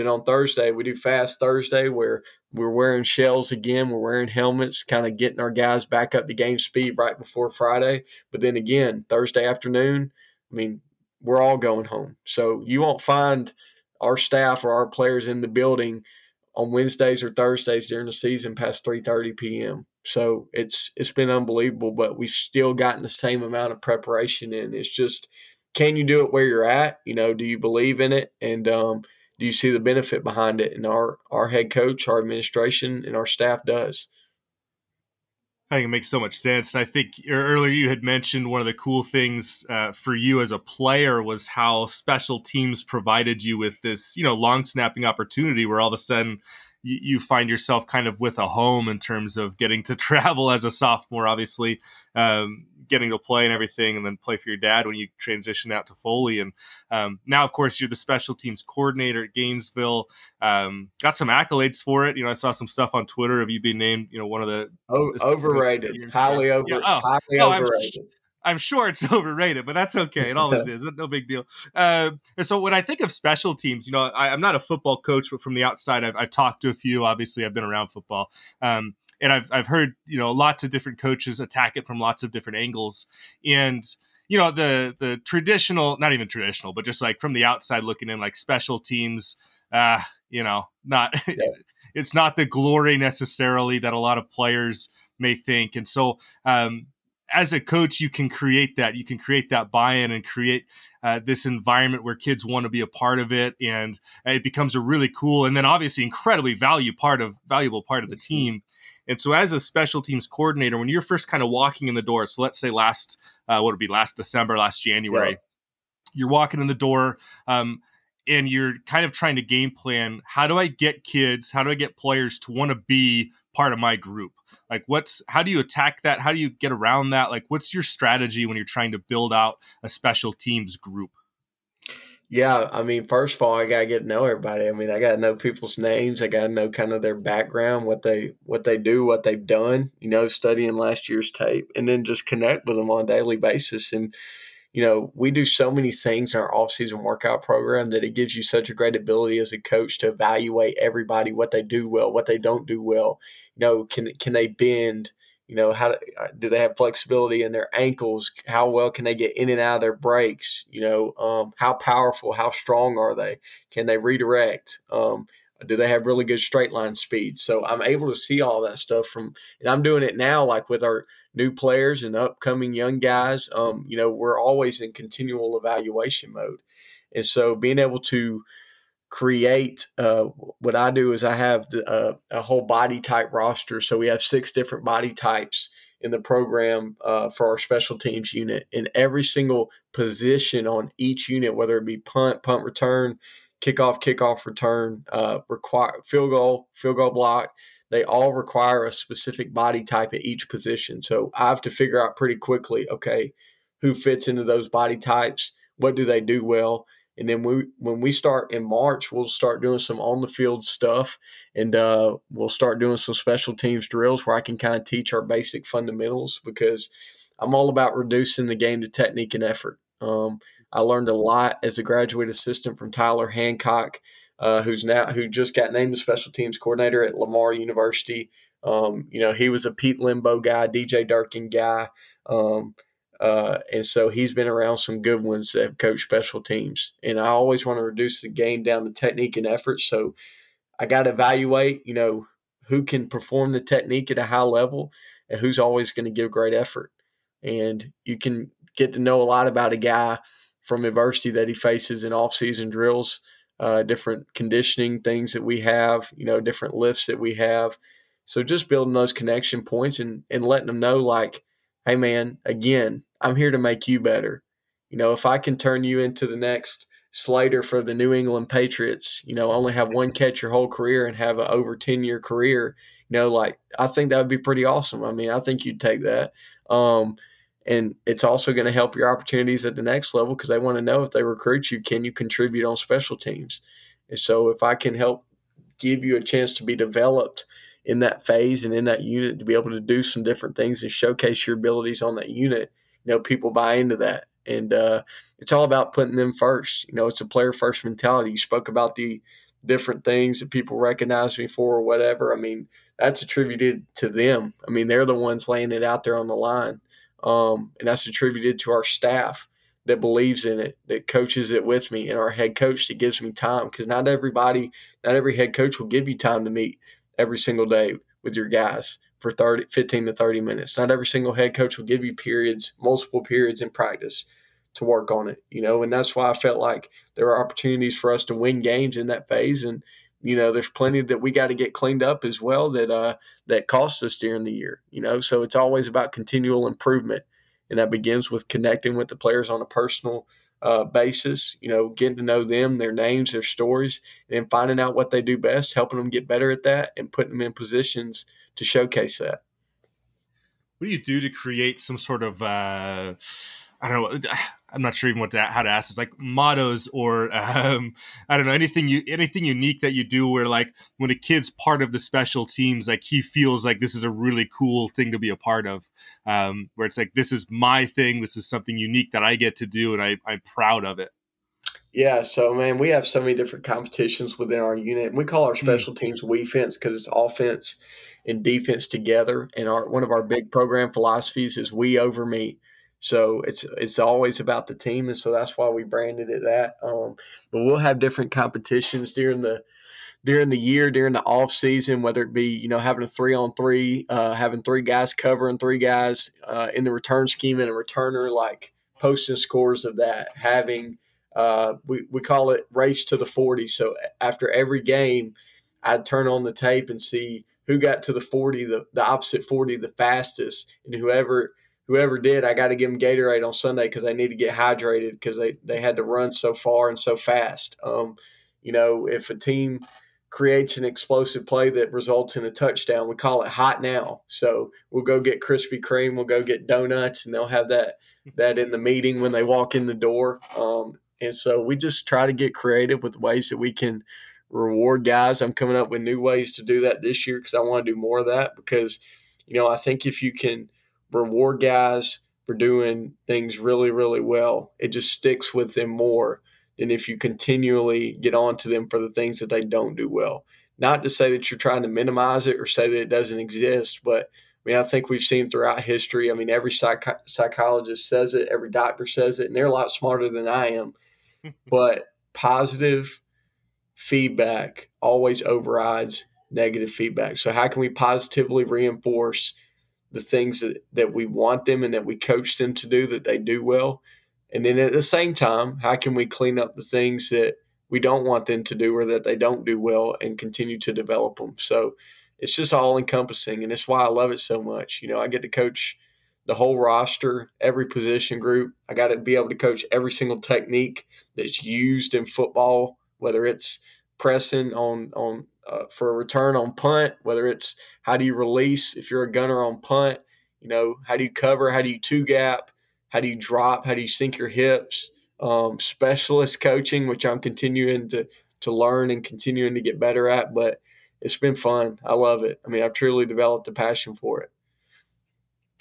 Then on Thursday, we do Fast Thursday where we're wearing shells again. We're wearing helmets, kind of getting our guys back up to game speed right before Friday. But then again, Thursday afternoon, I mean, we're all going home. So you won't find – our staff or our players in the building on Wednesdays or Thursdays during the season past 3:30 p.m. So it's it's been unbelievable, but we've still gotten the same amount of preparation in. It's just can you do it where you're at? You know, do you believe in it, and um, do you see the benefit behind it? And our our head coach, our administration, and our staff does. I think it makes so much sense. And I think earlier you had mentioned one of the cool things uh, for you as a player was how special teams provided you with this, you know, long snapping opportunity where all of a sudden you, you find yourself kind of with a home in terms of getting to travel as a sophomore, obviously, um, getting to play and everything, and then play for your dad when you transition out to Foley. And um, now, of course, you're the special teams coordinator at Gainesville. Um, got some accolades for it. You know, I saw some stuff on Twitter of you being named, you know, one of the oh, overrated, highly over, yeah. oh, highly overrated. I'm sure it's overrated, but that's okay. It always is. No big deal. Uh, and so when I think of special teams, you know, I, am not a football coach, but from the outside, I've, I've, talked to a few. Obviously, I've been around football. Um, and I've, I've heard, you know, lots of different coaches attack it from lots of different angles. And, you know, the, the traditional, not even traditional, but just like from the outside looking in, like special teams, uh, you know, not, yeah. it's not the glory necessarily that a lot of players may think. And so, um, as a coach, you can create that. You can create that buy-in and create uh, this environment where kids want to be a part of it, and it becomes a really cool and then obviously incredibly value part of valuable part of the team. And so, as a special teams coordinator, when you're first kind of walking in the door, so let's say last uh, what would be last December, last January, you're walking in the door. Um, and you're kind of trying to game plan how do I get kids, how do I get players to want to be part of my group? like what's how do you attack that how do you get around that like what's your strategy when you're trying to build out a special teams group Yeah, I mean, first of all, I gotta get to know everybody. I mean, I gotta know people's names. I gotta know kind of their background, what they what they do, what they've done. You know, studying last year's tape, and then just connect with them on a daily basis. And you know, we do so many things in our off-season workout program that it gives you such a great ability as a coach to evaluate everybody, what they do well, what they don't do well. You know, can can they bend? You know how uh, do they have flexibility in their ankles? How well can they get in and out of their breaks? You know um, how powerful how strong are they? Can they redirect? Um, do they have really good straight line speed? So i'm able to see all that stuff from and i'm doing it now like with our new players and upcoming young guys. Um, you know we're always in continual evaluation mode. And so being able to create uh, what I do is I have the, uh, a whole body type roster. So we have six different body types in the program uh, for our special teams unit. And every single position on each unit, whether it be punt, punt return, kickoff, kickoff return, uh, require field goal, field goal block. They all require a specific body type at each position. So I have to figure out pretty quickly, okay, who fits into those body types, what do they do well, and then we when we start in March, we'll start doing some on the field stuff, and uh, we'll start doing some special teams drills where I can kind of teach our basic fundamentals because I'm all about reducing the game to technique and effort. Um, I learned a lot as a graduate assistant from Tyler Hancock, uh, who's now who just got named the special teams coordinator at Lamar University. Um, you know, he was a Pete Lembo guy, DJ Durkin guy. Um, uh, and so he's been around some good ones that have coached special teams. And I always want to reduce the game down to technique and effort. So I got to evaluate, you know, who can perform the technique at a high level and who's always going to give great effort. And you can get to know a lot about a guy from adversity that he faces in off-season drills, uh, different conditioning things that we have, you know, different lifts that we have. So just building those connection points and, and letting them know like, hey man, again, I'm here to make you better. You know, if I can turn you into the next Slater for the New England Patriots, you know, only have one catch your whole career and have an over 10 year career, you know, like I think that would be pretty awesome. I mean, I think you'd take that. Um, and it's also going to help your opportunities at the next level because they want to know if they recruit you, can you contribute on special teams? And so if I can help give you a chance to be developed in that phase and in that unit to be able to do some different things and showcase your abilities on that unit, you know, people buy into that. And uh, it's all about putting them first. You know, it's a player first mentality. You spoke about the different things that people recognize me for or whatever. I mean, that's attributed to them. I mean, they're the ones laying it out there on the line. Um, and that's attributed to our staff that believes in it, that coaches it with me, and our head coach that gives me time. Because not everybody, not every head coach will give you time to meet every single day with your guys for 30, 15 to 30 minutes. Not every single head coach will give you periods, multiple periods in practice to work on it, you know, and that's why I felt like there are opportunities for us to win games in that phase. And, you know, there's plenty that we got to get cleaned up as well that, uh, that cost us during the year, you know, so it's always about continual improvement. And that begins with connecting with the players on a personal uh, basis, you know, getting to know them, their names, their stories, and finding out what they do best, helping them get better at that, and putting them in positions to showcase that. What do you do to create some sort of uh, I don't know. I'm not sure even what to, how to ask this. Like mottos or um, I don't know anything you anything unique that you do where like when a kid's part of the special teams, like he feels like this is a really cool thing to be a part of. Um, where it's like this is my thing. This is something unique that I get to do, and I, I'm proud of it. Yeah, so man, we have so many different competitions within our unit, and we call our hmm. special teams we fence because it's offense and defense together. And our one of our big program philosophies is we over me. So it's it's always about the team, and so that's why we branded it that. Um, but we'll have different competitions during the during the year, during the off season, whether it be you know having a three on three, uh, having three guys covering three guys uh, in the return scheme and a returner, like posting scores of that, having uh, we we call it race to the forty. So after every game, I'd turn on the tape and see who got to the 40, the, the opposite 40 the fastest. And whoever whoever did, I got to give them Gatorade on Sunday because they need to get hydrated because they, they had to run so far and so fast. Um, you know, if a team creates an explosive play that results in a touchdown, we call it hot now. So we'll go get Krispy Kreme, we'll go get donuts, and they'll have that that in the meeting when they walk in the door. Um, And so we just try to get creative with ways that we can reward guys. I'm coming up with new ways to do that this year because I want to do more of that because, you know, I think if you can reward guys for doing things really, really well, it just sticks with them more than if you continually get on to them for the things that they don't do well. Not to say that you're trying to minimize it or say that it doesn't exist, but I mean, I think we've seen throughout history. I mean, every psych- psychologist says it, every doctor says it, and they're a lot smarter than I am. but positive feedback always overrides negative feedback. So, how can we positively reinforce the things that, that we want them and that we coach them to do that they do well? And then at the same time, how can we clean up the things that we don't want them to do or that they don't do well and continue to develop them? So, it's just all encompassing, and it's why I love it so much. You know, I get to coach the whole roster, every position group. I got to be able to coach every single technique that's used in football, whether it's pressing on on uh, for a return on punt, whether it's how do you release if you're a gunner on punt, you know, how do you cover, how do you two gap, how do you drop, how do you sink your hips, um, specialist coaching, which I'm continuing to to learn and continuing to get better at, but it's been fun. I love it. I mean, I've truly developed a passion for it.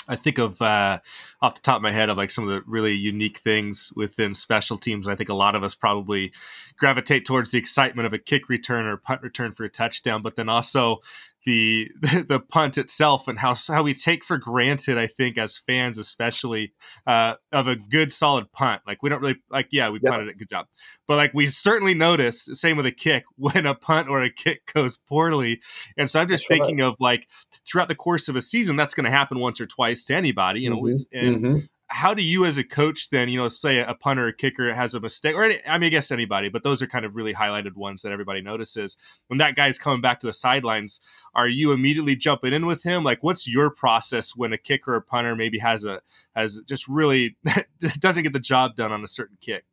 I think of uh, off the top of my head of like some of the really unique things within special teams. I think a lot of us probably gravitate towards the excitement of a kick return or punt return for a touchdown, but then also the the punt itself and how how we take for granted i think as fans especially uh, of a good solid punt like we don't really like yeah we yep. punted it good job but like we certainly notice same with a kick when a punt or a kick goes poorly and so i'm just that's thinking right. of like throughout the course of a season that's going to happen once or twice to anybody you know mm-hmm. and mm-hmm how do you as a coach then you know say a punter or kicker has a mistake or any, i mean i guess anybody but those are kind of really highlighted ones that everybody notices. When that guy's coming back to the sidelines are you immediately jumping in with him? Like what's your process when a kicker or punter maybe has a has just really doesn't get the job done on a certain kick?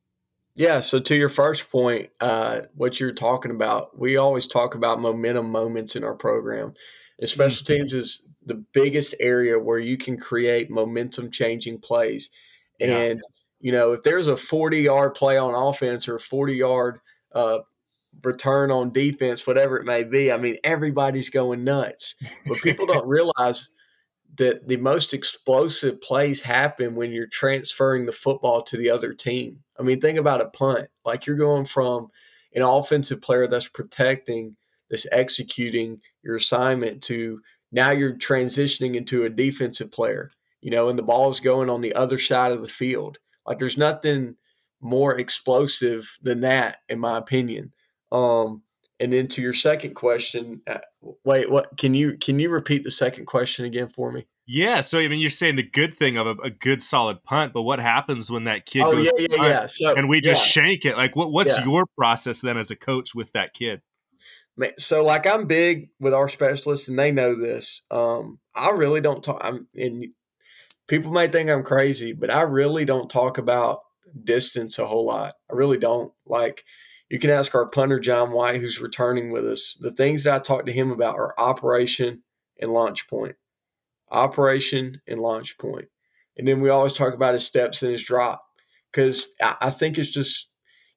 Yeah so to your first point uh, what you're talking about we always talk about momentum moments in our program. And special mm-hmm. teams is the biggest area where you can create momentum changing plays. Yeah. And, you know, if there's a 40 yard play on offense or a 40 yard uh, return on defense, whatever it may be, I mean, everybody's going nuts. But people don't realize that the most explosive plays happen when you're transferring the football to the other team. I mean, think about a punt. Like you're going from an offensive player that's protecting, that's executing your assignment to now you're transitioning into a defensive player, you know, and the ball is going on the other side of the field. Like there's nothing more explosive than that, in my opinion. Um, and then to your second question, uh, wait, what? Can you can you repeat the second question again for me? Yeah, so I mean, you're saying the good thing of a, a good solid punt, but what happens when that kid oh, goes yeah, yeah, yeah. So, and we just yeah. shank it? Like, what what's yeah. your process then as a coach with that kid? So like I'm big with our specialists, and they know this. Um, I really don't talk. I'm, and people may think I'm crazy, but I really don't talk about distance a whole lot. I really don't. Like you can ask our punter John White, who's returning with us. The things that I talk to him about are operation and launch point, operation and launch point, and then we always talk about his steps and his drop because I, I think it's just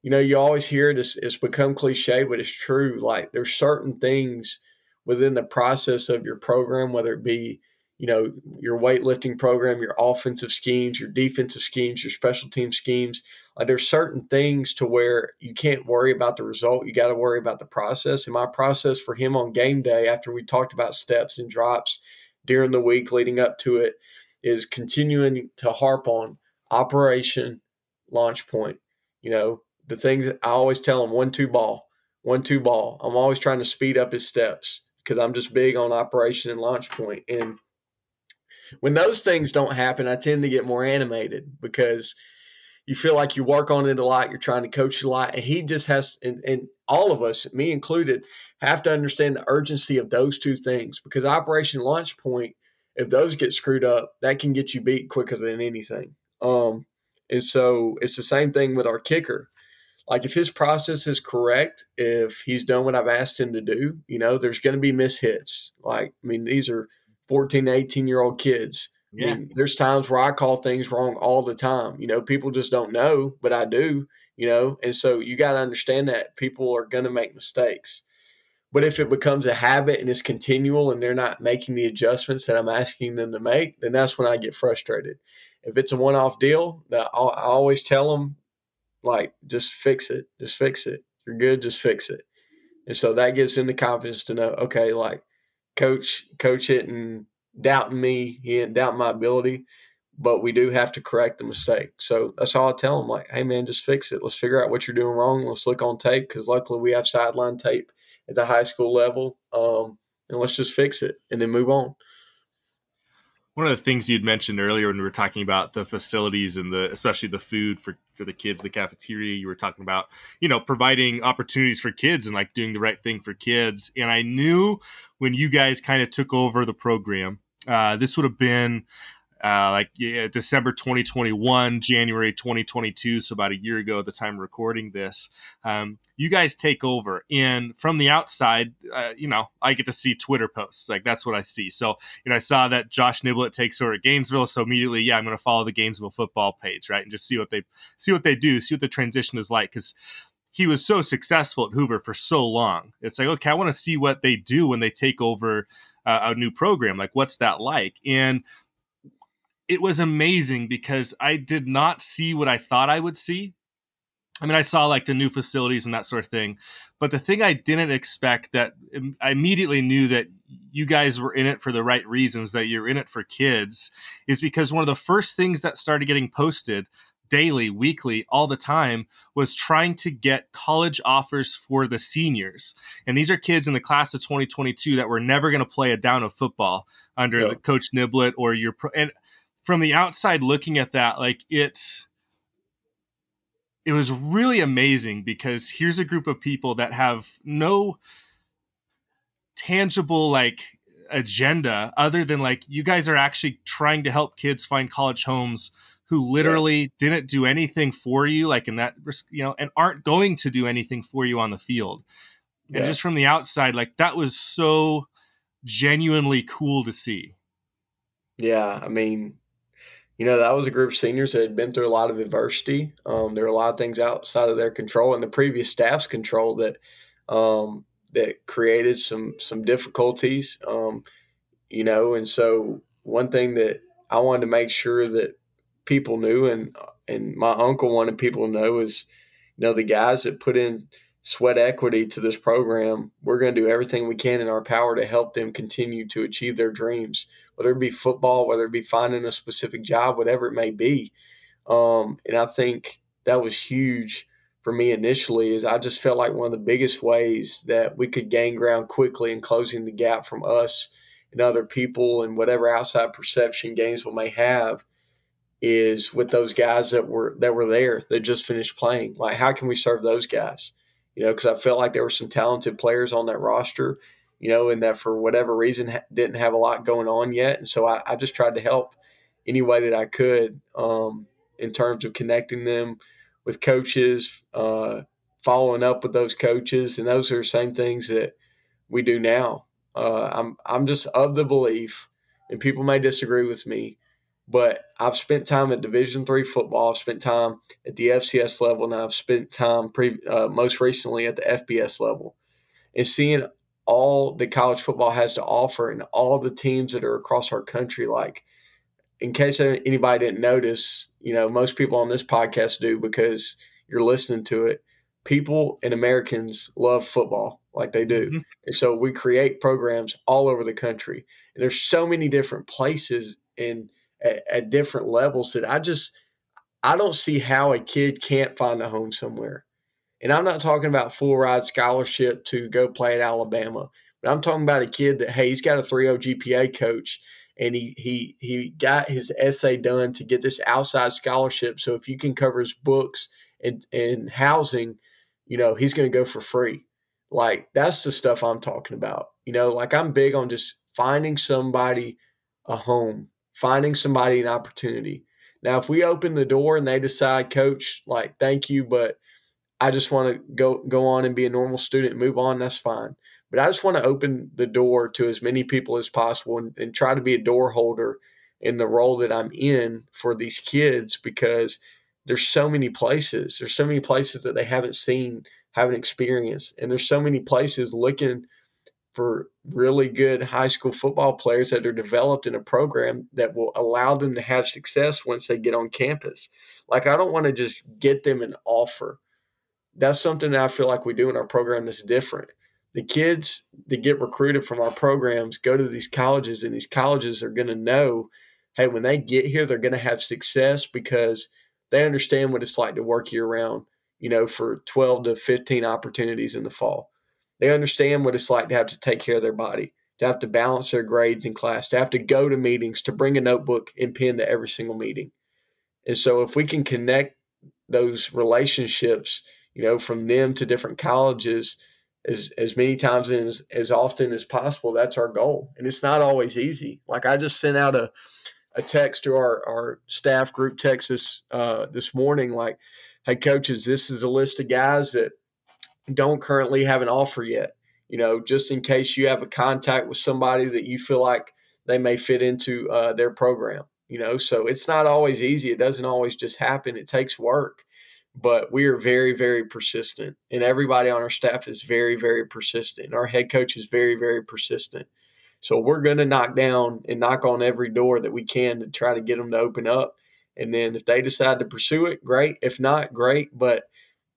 you know, you always hear it's, it's become cliche, but it's true. Like there's certain things within the process of your program, whether it be, you know, your weightlifting program, your offensive schemes, your defensive schemes, your special team schemes. Like there's certain things to where you can't worry about the result. You got to worry about the process. And my process for him on game day, after we talked about steps and drops during the week leading up to it, is continuing to harp on operation, launch point. You know, the things I always tell him one two ball, one two ball. I'm always trying to speed up his steps because I'm just big on operation and launch point. And when those things don't happen, I tend to get more animated because you feel like you work on it a lot, you're trying to coach a lot, and he just has and, and all of us, me included, have to understand the urgency of those two things because operation launch point, if those get screwed up, that can get you beat quicker than anything. Um, and so it's the same thing with our kicker like if his process is correct, if he's done what I've asked him to do, you know, there's going to be mishits. Like, I mean, these are 14 18 year old kids. Yeah. I mean, there's times where I call things wrong all the time. You know, people just don't know, but I do. you know? And so you got to understand that people are going to make mistakes. But if it becomes a habit and it's continual and they're not making the adjustments that I'm asking them to make, then that's when I get frustrated. If it's a one off deal, I always tell them, like, just fix it. Just fix it. You're good. Just fix it. And so that gives them the confidence to know, okay, like, coach, coach it and doubting me. He didn't doubt my ability, but we do have to correct the mistake. So that's all I tell them, like, hey, man, just fix it. Let's figure out what you're doing wrong. Let's look on tape because luckily we have sideline tape at the high school level. Um, and let's just fix it and then move on. One of the things you'd mentioned earlier when we were talking about the facilities and the especially the food for for the kids, the cafeteria, you were talking about, you know, providing opportunities for kids and like doing the right thing for kids. And I knew when you guys kind of took over the program, uh, this would have been uh, like yeah, December 2021, January 2022, so about a year ago at the time recording this. Um, you guys take over, and from the outside, uh, you know, I get to see Twitter posts. Like that's what I see. So, you know, I saw that Josh Niblett takes over at Gainesville, so immediately, yeah, I'm going to follow the Gainesville football page, right, and just see what they see what they do, see what the transition is like, because he was so successful at Hoover for so long. It's like, okay, I want to see what they do when they take over uh, a new program. Like, what's that like? And it was amazing because I did not see what I thought I would see. I mean, I saw like the new facilities and that sort of thing, but the thing I didn't expect that I immediately knew that you guys were in it for the right reasons, that you're in it for kids, is because one of the first things that started getting posted daily, weekly, all the time was trying to get college offers for the seniors. And these are kids in the class of 2022 that were never going to play a down of football under yep. the coach Niblett or your pro- and from the outside looking at that, like it's it was really amazing because here's a group of people that have no tangible like agenda other than like you guys are actually trying to help kids find college homes who literally yeah. didn't do anything for you like in that you know and aren't going to do anything for you on the field yeah. and just from the outside like that was so genuinely cool to see yeah i mean you know, that was a group of seniors that had been through a lot of adversity. Um, there were a lot of things outside of their control and the previous staff's control that um, that created some some difficulties. Um, you know, and so one thing that I wanted to make sure that people knew, and and my uncle wanted people to know is, you know, the guys that put in sweat equity to this program, we're going to do everything we can in our power to help them continue to achieve their dreams, whether it be football, whether it be finding a specific job, whatever it may be. Um, and I think that was huge for me initially is I just felt like one of the biggest ways that we could gain ground quickly in closing the gap from us and other people and whatever outside perception Gainesville may have is with those guys that were that were there that just finished playing. Like how can we serve those guys? you know, because I felt like there were some talented players on that roster, you know, and that for whatever reason ha- didn't have a lot going on yet. And so I, I, just tried to help any way that I could um, in terms of connecting them with coaches, uh, following up with those coaches. And those are the same things that we do now. Uh, I'm, I'm just of the belief, and people may disagree with me, but I've spent time at Division three football. I've spent time at the FCS level, and I've spent time pre, uh, most recently at the FBS level, and seeing all that college football has to offer and all the teams that are across our country. Like, in case anybody didn't notice, you know, most people on this podcast do because you're listening to it. People and Americans love football like they do, mm-hmm. and so we create programs all over the country. And there's so many different places and at, at different levels that I just I don't see how a kid can't find a home somewhere. And I'm not talking about full ride scholarship to go play at Alabama, but I'm talking about a kid that hey, he's got a 3.0 GPA coach and he he he got his essay done to get this outside scholarship. So if you can cover his books and and housing, you know, he's going to go for free. Like that's the stuff I'm talking about. You know, like I'm big on just finding somebody a home finding somebody an opportunity. Now, if we open the door and they decide, coach, like, thank you, but I just want to go go on and be a normal student move on, that's fine. But I just want to open the door to as many people as possible and, and try to be a door holder in the role that I'm in for these kids because there's so many places. There's so many places that they haven't seen, haven't experienced, and there's so many places looking for really good high school football players that are developed in a program that will allow them to have success once they get on campus. Like I don't want to just get them an offer. That's something that I feel like we do in our program that's different. The kids that get recruited from our programs go to these colleges, and these colleges are going to know hey, when they get here, they're going to have success because they understand what it's like to work year round, you know, for 12 to 15 opportunities in the fall. They understand what it's like to have to take care of their body, to have to balance their grades in class, to have to go to meetings, to bring a notebook and pen to every single meeting. And so if we can connect those relationships, you know, from them to different colleges as as many times and as, as often as possible, that's our goal. And it's not always easy. Like I just sent out a a text to our, our staff group text this uh, this morning like, hey coaches, this is a list of guys that don't currently have an offer yet. You know, just in case you have a contact with somebody that you feel like they may fit into uh, their program. You know, so it's not always easy. It doesn't always just happen. It takes work, but we are very, very persistent, and everybody on our staff is very, very persistent. Our head coach is very, very persistent. So we're going to knock down and knock on every door that we can to try to get them to open up. And then if they decide to pursue it, great. If not, great. But,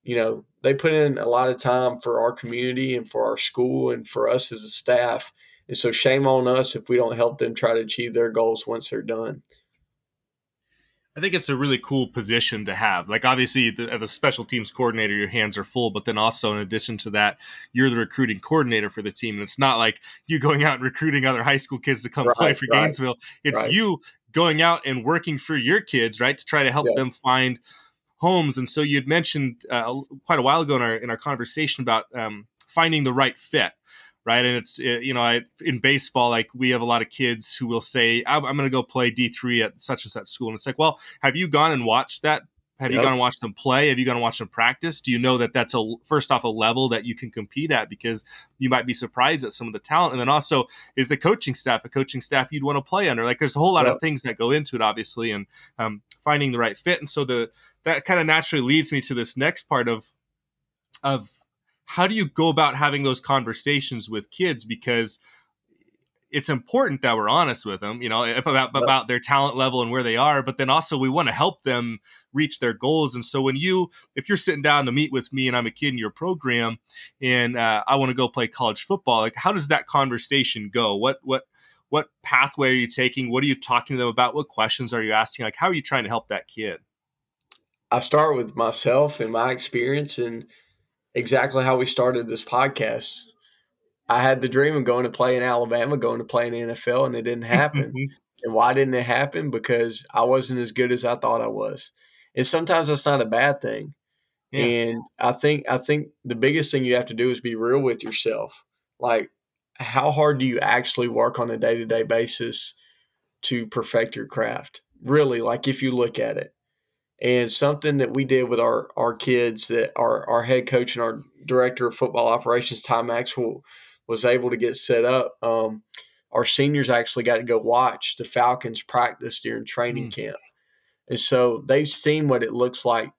you know, they put in a lot of time for our community and for our school and for us as a staff. And so shame on us if we don't help them try to achieve their goals once they're done. I think it's a really cool position to have. Like, obviously, the, as a special teams coordinator, your hands are full, but then also, in addition to that, you're the recruiting coordinator for the team. And it's not like you going out and recruiting other high school kids to come right, play for right, Gainesville. It's right. you going out and working for your kids, right, to try to help yeah. them find homes. And so, you had mentioned uh, quite a while ago in our in our conversation about um, finding the right fit right? And it's you know, I, in baseball, like we have a lot of kids who will say, "I'm, I'm going to go play D three at such and such school," and it's like, well, have you gone and watched that? Have yep. you gone and watched them play? Have you gone and watched them practice? Do you know that that's a first off a level that you can compete at because you might be surprised at some of the talent, and then also is the coaching staff a coaching staff you'd want to play under? Like, there's a whole lot yep. of things that go into it, obviously, and um, finding the right fit. And so the that kind of naturally leads me to this next part of of how do you go about having those conversations with kids because it's important that we're honest with them, you know, about about their talent level and where they are, but then also we want to help them reach their goals. And so when you, if you're sitting down to meet with me and I'm a kid in your program, and uh, I want to go play college football, like how does that conversation go? What what what pathway are you taking? What are you talking to them about? What questions are you asking? Like how are you trying to help that kid? I start with myself and my experience and exactly how we started this podcast. I had the dream of going to play in Alabama, going to play in the NFL, and it didn't happen. Mm-hmm. and why didn't it happen? Because I wasn't as good as I thought I was. And sometimes that's not a bad thing. Yeah. And I think I think the biggest thing you have to do is be real with yourself. Like how hard do you actually work on a day-to-day basis to perfect your craft? Really, like if you look at it. And something that we did with our, our kids that our, our head coach and our director of football operations, Ty Maxwell, was able to get set up. Um, our seniors actually got to go watch the Falcons practice during training mm. camp. And so they've seen what it looks like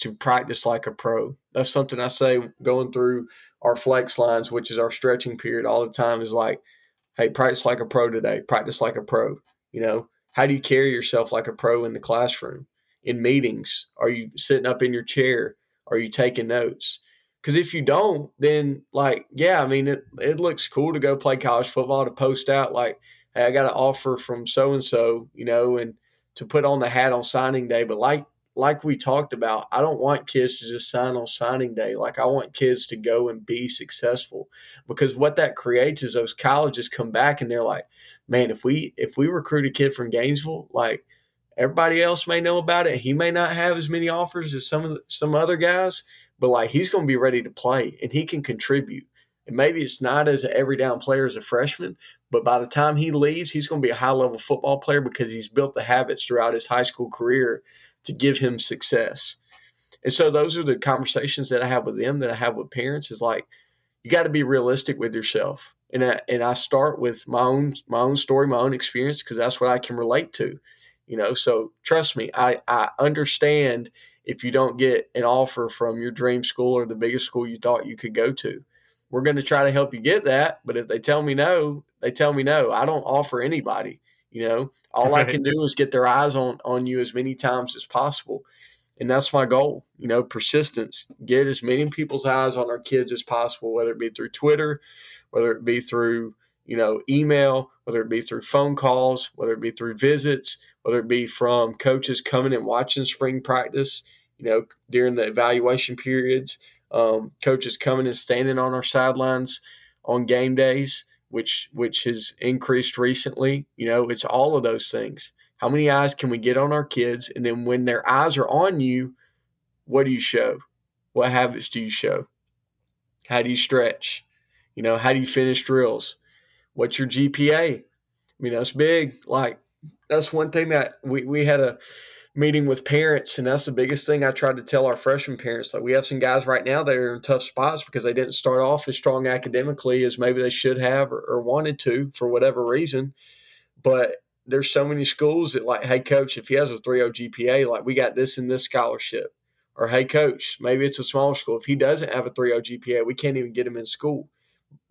to practice like a pro. That's something I say going through our flex lines, which is our stretching period all the time, is like, hey, practice like a pro today, practice like a pro. You know, how do you carry yourself like a pro in the classroom? In meetings? Are you sitting up in your chair? Are you taking notes? Because if you don't, then like, yeah, I mean, it, it looks cool to go play college football to post out like, hey, I got an offer from so and so, you know, and to put on the hat on signing day. But like like we talked about, I don't want kids to just sign on signing day. Like I want kids to go and be successful because what that creates is those colleges come back and they're like, man, if we if we recruit a kid from Gainesville, like everybody else may know about it. He may not have as many offers as some of the, some other guys, but like he's going to be ready to play and he can contribute. And maybe it's not as an every down player as a freshman, but by the time he leaves, he's going to be a high level football player because he's built the habits throughout his high school career to give him success. And so those are the conversations that I have with them, that I have with parents. Is like you got to be realistic with yourself, and I, and I start with my own my own story, my own experience, because that's what I can relate to you know so trust me i i understand if you don't get an offer from your dream school or the biggest school you thought you could go to. We're going to try to help you get that, but if they tell me no, they tell me no. I don't offer anybody. You know, all I can do is get their eyes on on you as many times as possible. And that's my goal, you know, persistence. Get as many people's eyes on our kids as possible, whether it be through Twitter, whether it be through, you know, email, whether it be through phone calls, whether it be through visits, whether it be from coaches coming and watching spring practice, you know, during the evaluation periods, um, coaches coming and standing on our sidelines on game days which which has increased recently. You know, it's all of those things. How many eyes can we get on our kids? And then when their eyes are on you, what do you show? What habits do you show? How do you stretch? You know, how do you finish drills? What's your GPA? I mean, that's big. Like, that's one thing that we, we had a meeting with parents, and that's the biggest thing I tried to tell our freshman parents. Like we have some guys right now that are in tough spots because they didn't start off as strong academically as maybe they should have or, or wanted to for whatever reason. But there's so many schools that like, hey coach, if he has a 3.0 GPA, like we got this in this scholarship. Or hey coach, maybe it's a smaller school. If he doesn't have a 3.0 GPA, we can't even get him in school.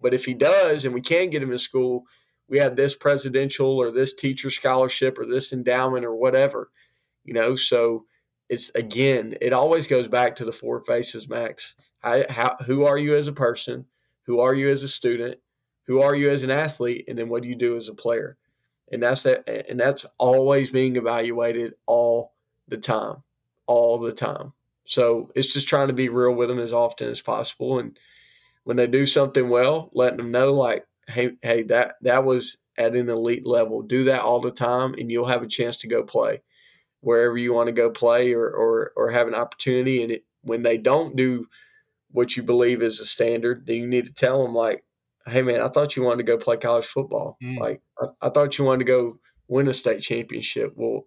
But if he does and we can get him in school, we have this presidential or this teacher scholarship or this endowment or whatever you know, so it's again, it always goes back to the four faces, Max. How, how, who are you as a person? Who are you as a student? Who are you as an athlete? And then what do you do as a player? And that's that, and that's always being evaluated all the time, all the time. So it's just trying to be real with them as often as possible. And when they do something well, letting them know like, hey, hey, that that was at an elite level. Do that all the time, and you'll have a chance to go play wherever you want to go play or or, or have an opportunity. And it, when they don't do what you believe is a standard, then you need to tell them like, "Hey, man, I thought you wanted to go play college football. Mm. Like, I, I thought you wanted to go win a state championship." Well,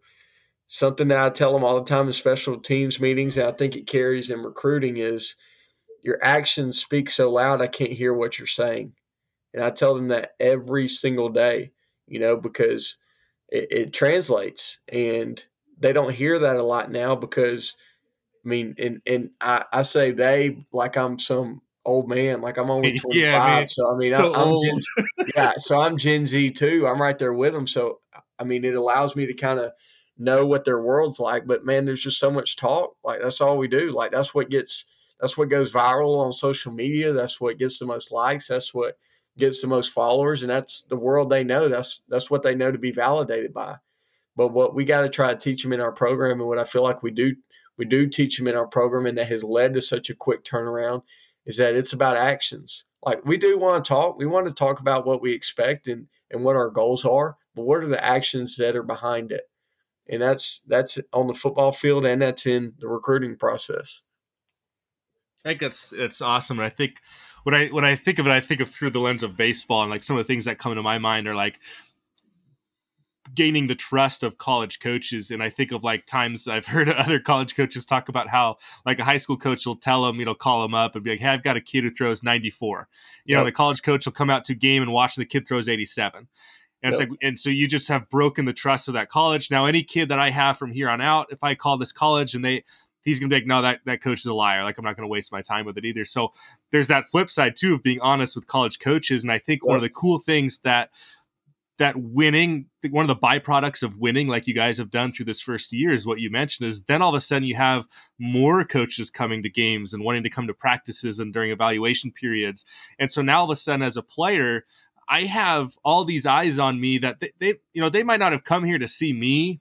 something that I tell them all the time in special teams meetings, and I think it carries in recruiting is your actions speak so loud I can't hear what you're saying. And I tell them that every single day, you know, because it, it translates. And they don't hear that a lot now because I mean, and and I, I say they like I'm some old man, like I'm only 25. Yeah, so I mean, I, am Gen, yeah, so I'm Gen Z too. I'm right there with them. So I mean, it allows me to kind of know what their world's like. But man, there's just so much talk. Like that's all we do. Like that's what gets that's what goes viral on social media. That's what gets the most likes. That's what gets the most followers, and that's the world they know. That's that's what they know to be validated by. But what we got to try to teach them in our program, and what I feel like we do, we do teach them in our program, and that has led to such a quick turnaround, is that it's about actions. Like we do want to talk, we want to talk about what we expect and and what our goals are, but what are the actions that are behind it? And that's that's on the football field, and that's in the recruiting process. I think that's that's awesome, and I think when I when I think of it, I think of through the lens of baseball, and like some of the things that come to my mind are like gaining the trust of college coaches and i think of like times i've heard other college coaches talk about how like a high school coach will tell them you know call them up and be like hey i've got a kid who throws 94 you yep. know the college coach will come out to game and watch the kid throws 87 and yep. it's like and so you just have broken the trust of that college now any kid that i have from here on out if i call this college and they he's gonna be like, no, that that coach is a liar. Like I'm not gonna waste my time with it either. So there's that flip side too of being honest with college coaches. And I think one of the cool things that that winning one of the byproducts of winning like you guys have done through this first year is what you mentioned is then all of a sudden you have more coaches coming to games and wanting to come to practices and during evaluation periods and so now all of a sudden as a player i have all these eyes on me that they, they you know they might not have come here to see me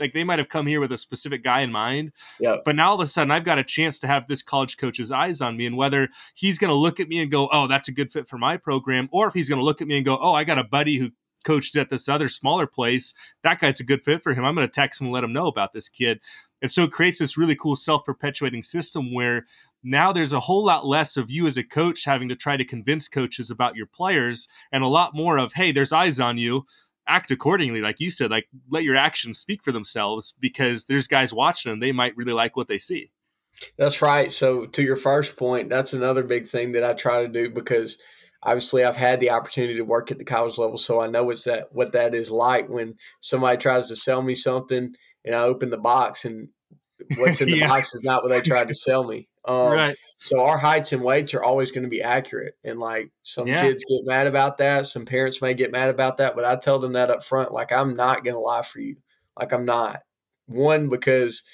like they might have come here with a specific guy in mind. Yeah. But now all of a sudden I've got a chance to have this college coach's eyes on me and whether he's going to look at me and go, "Oh, that's a good fit for my program," or if he's going to look at me and go, "Oh, I got a buddy who coaches at this other smaller place. That guy's a good fit for him. I'm going to text him and let him know about this kid. And so it creates this really cool self perpetuating system where now there's a whole lot less of you as a coach having to try to convince coaches about your players and a lot more of, hey, there's eyes on you. Act accordingly, like you said, like let your actions speak for themselves because there's guys watching and they might really like what they see. That's right. So, to your first point, that's another big thing that I try to do because obviously I've had the opportunity to work at the college level, so I know what's that what that is like when somebody tries to sell me something and I open the box and what's in the yeah. box is not what they tried to sell me. Um, right. So our heights and weights are always going to be accurate, and like some yeah. kids get mad about that, some parents may get mad about that, but I tell them that up front, like I'm not going to lie for you, like I'm not. One because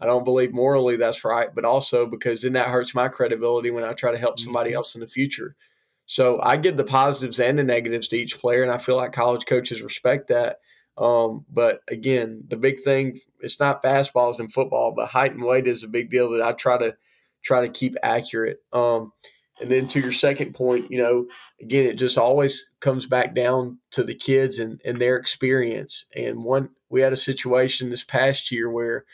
I don't believe morally that's right, but also because then that hurts my credibility when I try to help somebody mm-hmm. else in the future. So I give the positives and the negatives to each player, and I feel like college coaches respect that. Um, but again, the big thing it's not fastballs in football, but height and weight is a big deal that I try to try to keep accurate. Um, and then to your second point, you know, again, it just always comes back down to the kids and, and their experience. And one, we had a situation this past year where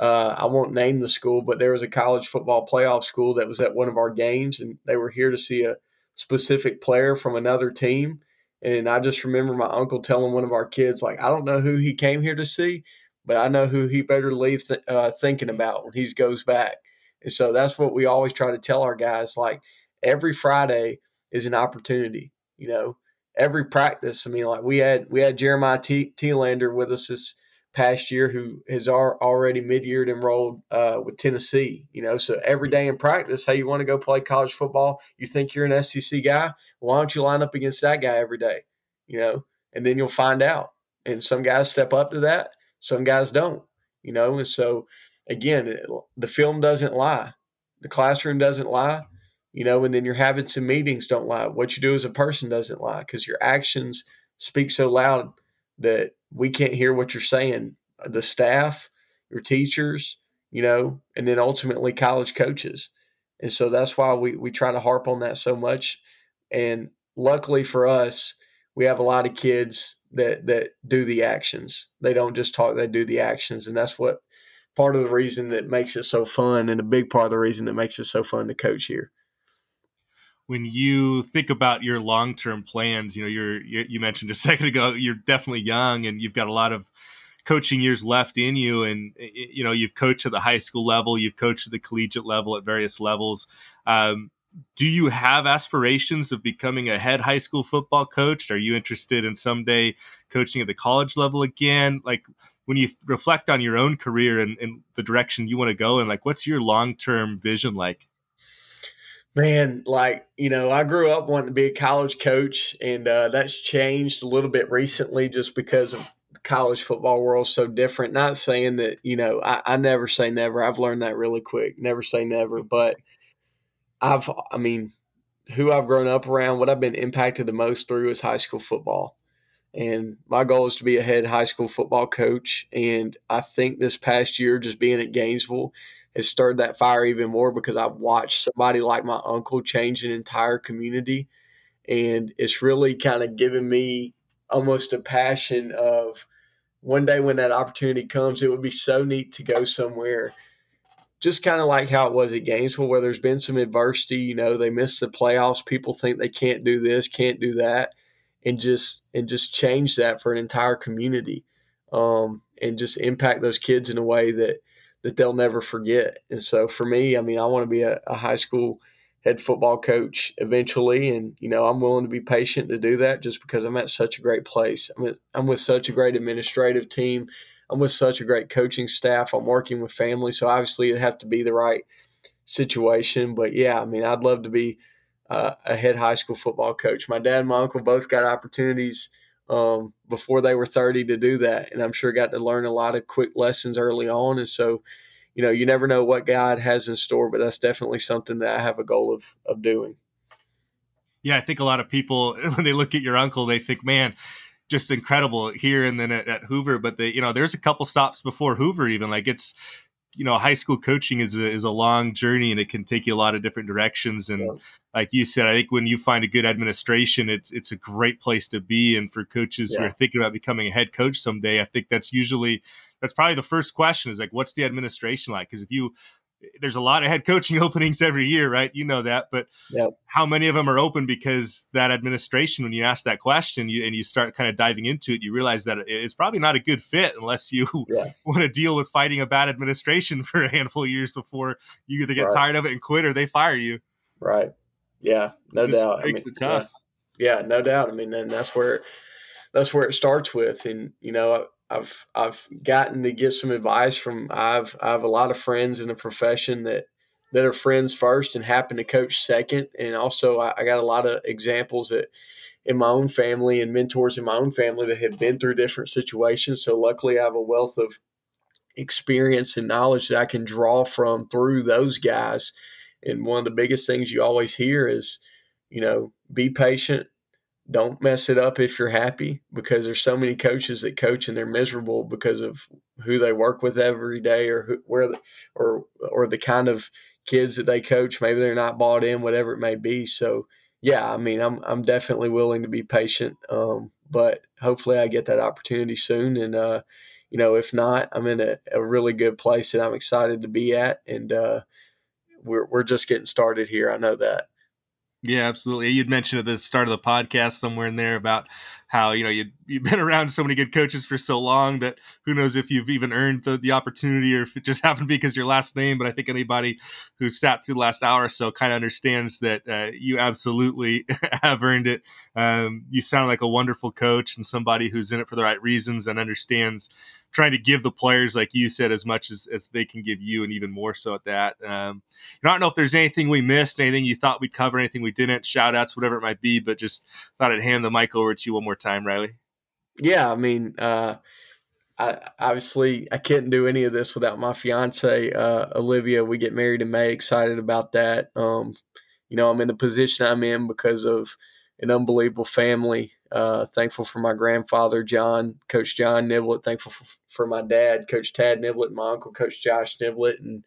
uh, I won't name the school, but there was a college football playoff school that was at one of our games, and they were here to see a specific player from another team. And I just remember my uncle telling one of our kids, like, I don't know who he came here to see, but I know who he better leave th- uh, thinking about when he goes back. And so that's what we always try to tell our guys. Like every Friday is an opportunity. You know, every practice. I mean, like we had we had Jeremiah T- Lander with us this past year who has already mid-year enrolled uh, with Tennessee. You know, so every day in practice, hey, you want to go play college football? You think you're an SEC guy? Why don't you line up against that guy every day? You know, and then you'll find out. And some guys step up to that, some guys don't. You know, and so again, the film doesn't lie, the classroom doesn't lie. You know, and then your habits and meetings don't lie. What you do as a person doesn't lie because your actions speak so loud that we can't hear what you're saying. The staff, your teachers, you know, and then ultimately college coaches. And so that's why we, we try to harp on that so much. And luckily for us, we have a lot of kids that that do the actions. They don't just talk, they do the actions. And that's what part of the reason that makes it so fun and a big part of the reason that makes it so fun to coach here when you think about your long-term plans, you know, you're, you're, you mentioned a second ago, you're definitely young and you've got a lot of coaching years left in you. And, you know, you've coached at the high school level, you've coached at the collegiate level at various levels. Um, do you have aspirations of becoming a head high school football coach? Are you interested in someday coaching at the college level again? Like when you reflect on your own career and, and the direction you want to go and like what's your long term vision like? Man, like, you know, I grew up wanting to be a college coach, and uh, that's changed a little bit recently just because of the college football world so different. Not saying that, you know, I, I never say never. I've learned that really quick. Never say never. But I've, I mean, who I've grown up around, what I've been impacted the most through is high school football. And my goal is to be a head high school football coach. And I think this past year, just being at Gainesville, has stirred that fire even more because I've watched somebody like my uncle change an entire community. And it's really kind of given me almost a passion of one day when that opportunity comes, it would be so neat to go somewhere. Just kind of like how it was at Gainesville, where there's been some adversity. You know, they missed the playoffs. People think they can't do this, can't do that, and just and just change that for an entire community, um, and just impact those kids in a way that that they'll never forget. And so for me, I mean, I want to be a, a, high school head football coach eventually, and you know, I'm willing to be patient to do that just because I'm at such a great place. I'm I'm with such a great administrative team. I'm with such a great coaching staff. I'm working with family, so obviously it'd have to be the right situation. But yeah, I mean, I'd love to be uh, a head high school football coach. My dad and my uncle both got opportunities um, before they were 30 to do that. And I'm sure got to learn a lot of quick lessons early on. And so, you know, you never know what God has in store, but that's definitely something that I have a goal of, of doing. Yeah, I think a lot of people, when they look at your uncle, they think, man, just incredible here and then at, at Hoover. But they, you know, there's a couple stops before Hoover, even like it's, you know, high school coaching is a, is a long journey and it can take you a lot of different directions. And yeah. like you said, I think when you find a good administration, it's it's a great place to be. And for coaches yeah. who are thinking about becoming a head coach someday, I think that's usually that's probably the first question is like, what's the administration like? Because if you there's a lot of head coaching openings every year, right? You know that, but yep. how many of them are open because that administration, when you ask that question you, and you start kind of diving into it, you realize that it's probably not a good fit unless you yeah. want to deal with fighting a bad administration for a handful of years before you either get right. tired of it and quit or they fire you. Right. Yeah. No doubt. Makes I mean, it tough. Yeah. yeah. no doubt. I mean, then that's where that's where it starts with, and you know, I've I've gotten to get some advice from I've I have a lot of friends in the profession that that are friends first and happen to coach second, and also I, I got a lot of examples that in my own family and mentors in my own family that have been through different situations. So luckily, I have a wealth of experience and knowledge that I can draw from through those guys. And one of the biggest things you always hear is, you know, be patient. Don't mess it up if you're happy because there's so many coaches that coach and they're miserable because of who they work with every day or who, where the, or or the kind of kids that they coach. Maybe they're not bought in, whatever it may be. So yeah, I mean, I'm I'm definitely willing to be patient, um, but hopefully I get that opportunity soon. And uh, you know, if not, I'm in a, a, really good place that I'm excited to be at, and uh, we're we're just getting started here. I know that. Yeah, absolutely. You'd mentioned at the start of the podcast somewhere in there about how you know you you've been around so many good coaches for so long that who knows if you've even earned the, the opportunity or if it just happened because your last name. But I think anybody who sat through the last hour or so kind of understands that uh, you absolutely have earned it. Um, you sound like a wonderful coach and somebody who's in it for the right reasons and understands trying to give the players, like you said, as much as, as they can give you, and even more so at that. Um, I don't know if there's anything we missed, anything you thought we'd cover, anything we didn't, shout outs, whatever it might be, but just thought I'd hand the mic over to you one more time, Riley. Yeah, I mean, uh, I, obviously, I couldn't do any of this without my fiance, uh, Olivia. We get married in May. Excited about that. Um, you know, I'm in the position I'm in because of an unbelievable family. Uh, thankful for my grandfather, John, Coach John Niblett. Thankful for, for, my dad, Coach Tad Niblett, my uncle, Coach Josh Niblett, and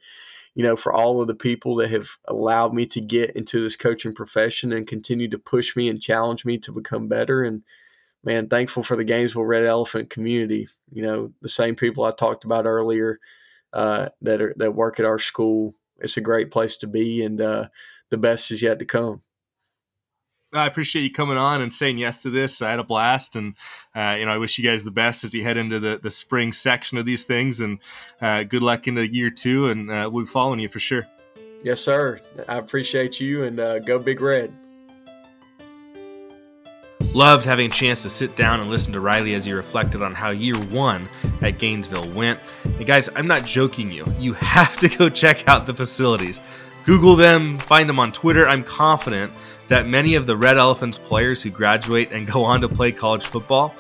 you know for all of the people that have allowed me to get into this coaching profession and continue to push me and challenge me to become better. And man, thankful for the Gainesville Red Elephant community. You know, the same people I talked about earlier uh, that are that work at our school. It's a great place to be, and uh, the best is yet to come. I appreciate you coming on and saying yes to this. I had a blast, and uh, you know I wish you guys the best as you head into the, the spring section of these things, and uh, good luck into year two. And uh, we'll be following you for sure. Yes, sir. I appreciate you, and uh, go Big Red. Loved having a chance to sit down and listen to Riley as he reflected on how year one at Gainesville went. And guys, I'm not joking you. You have to go check out the facilities. Google them, find them on Twitter. I'm confident that many of the Red Elephants players who graduate and go on to play college football,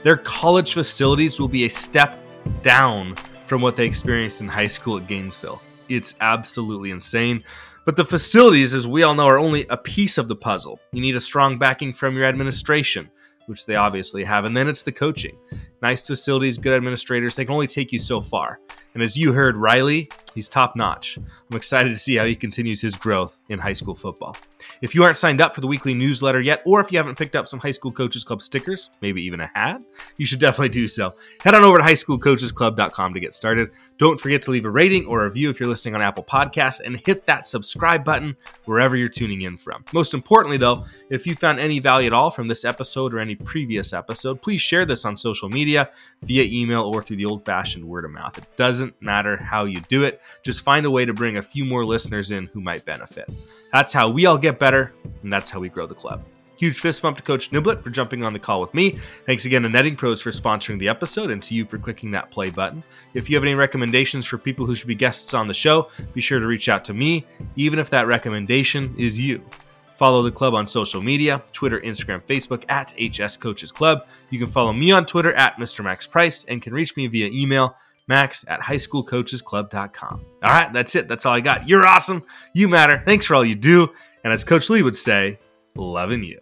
their college facilities will be a step down from what they experienced in high school at Gainesville. It's absolutely insane. But the facilities, as we all know, are only a piece of the puzzle. You need a strong backing from your administration, which they obviously have, and then it's the coaching. Nice facilities, good administrators, they can only take you so far. And as you heard, Riley, he's top notch. I'm excited to see how he continues his growth in high school football. If you aren't signed up for the weekly newsletter yet, or if you haven't picked up some High School Coaches Club stickers, maybe even a hat, you should definitely do so. Head on over to highschoolcoachesclub.com to get started. Don't forget to leave a rating or a review if you're listening on Apple Podcasts, and hit that subscribe button wherever you're tuning in from. Most importantly, though, if you found any value at all from this episode or any previous episode, please share this on social media, via email, or through the old fashioned word of mouth. It doesn't matter how you do it, just find a way to bring a few more listeners in who might benefit. That's how we all get better, and that's how we grow the club. Huge fist bump to Coach Niblett for jumping on the call with me. Thanks again to Netting Pros for sponsoring the episode and to you for clicking that play button. If you have any recommendations for people who should be guests on the show, be sure to reach out to me, even if that recommendation is you. Follow the club on social media Twitter, Instagram, Facebook at HS Coaches Club. You can follow me on Twitter at Mr. Max Price and can reach me via email max at highschoolcoachesclub.com. All right, that's it. That's all I got. You're awesome. You matter. Thanks for all you do. And as Coach Lee would say, loving you.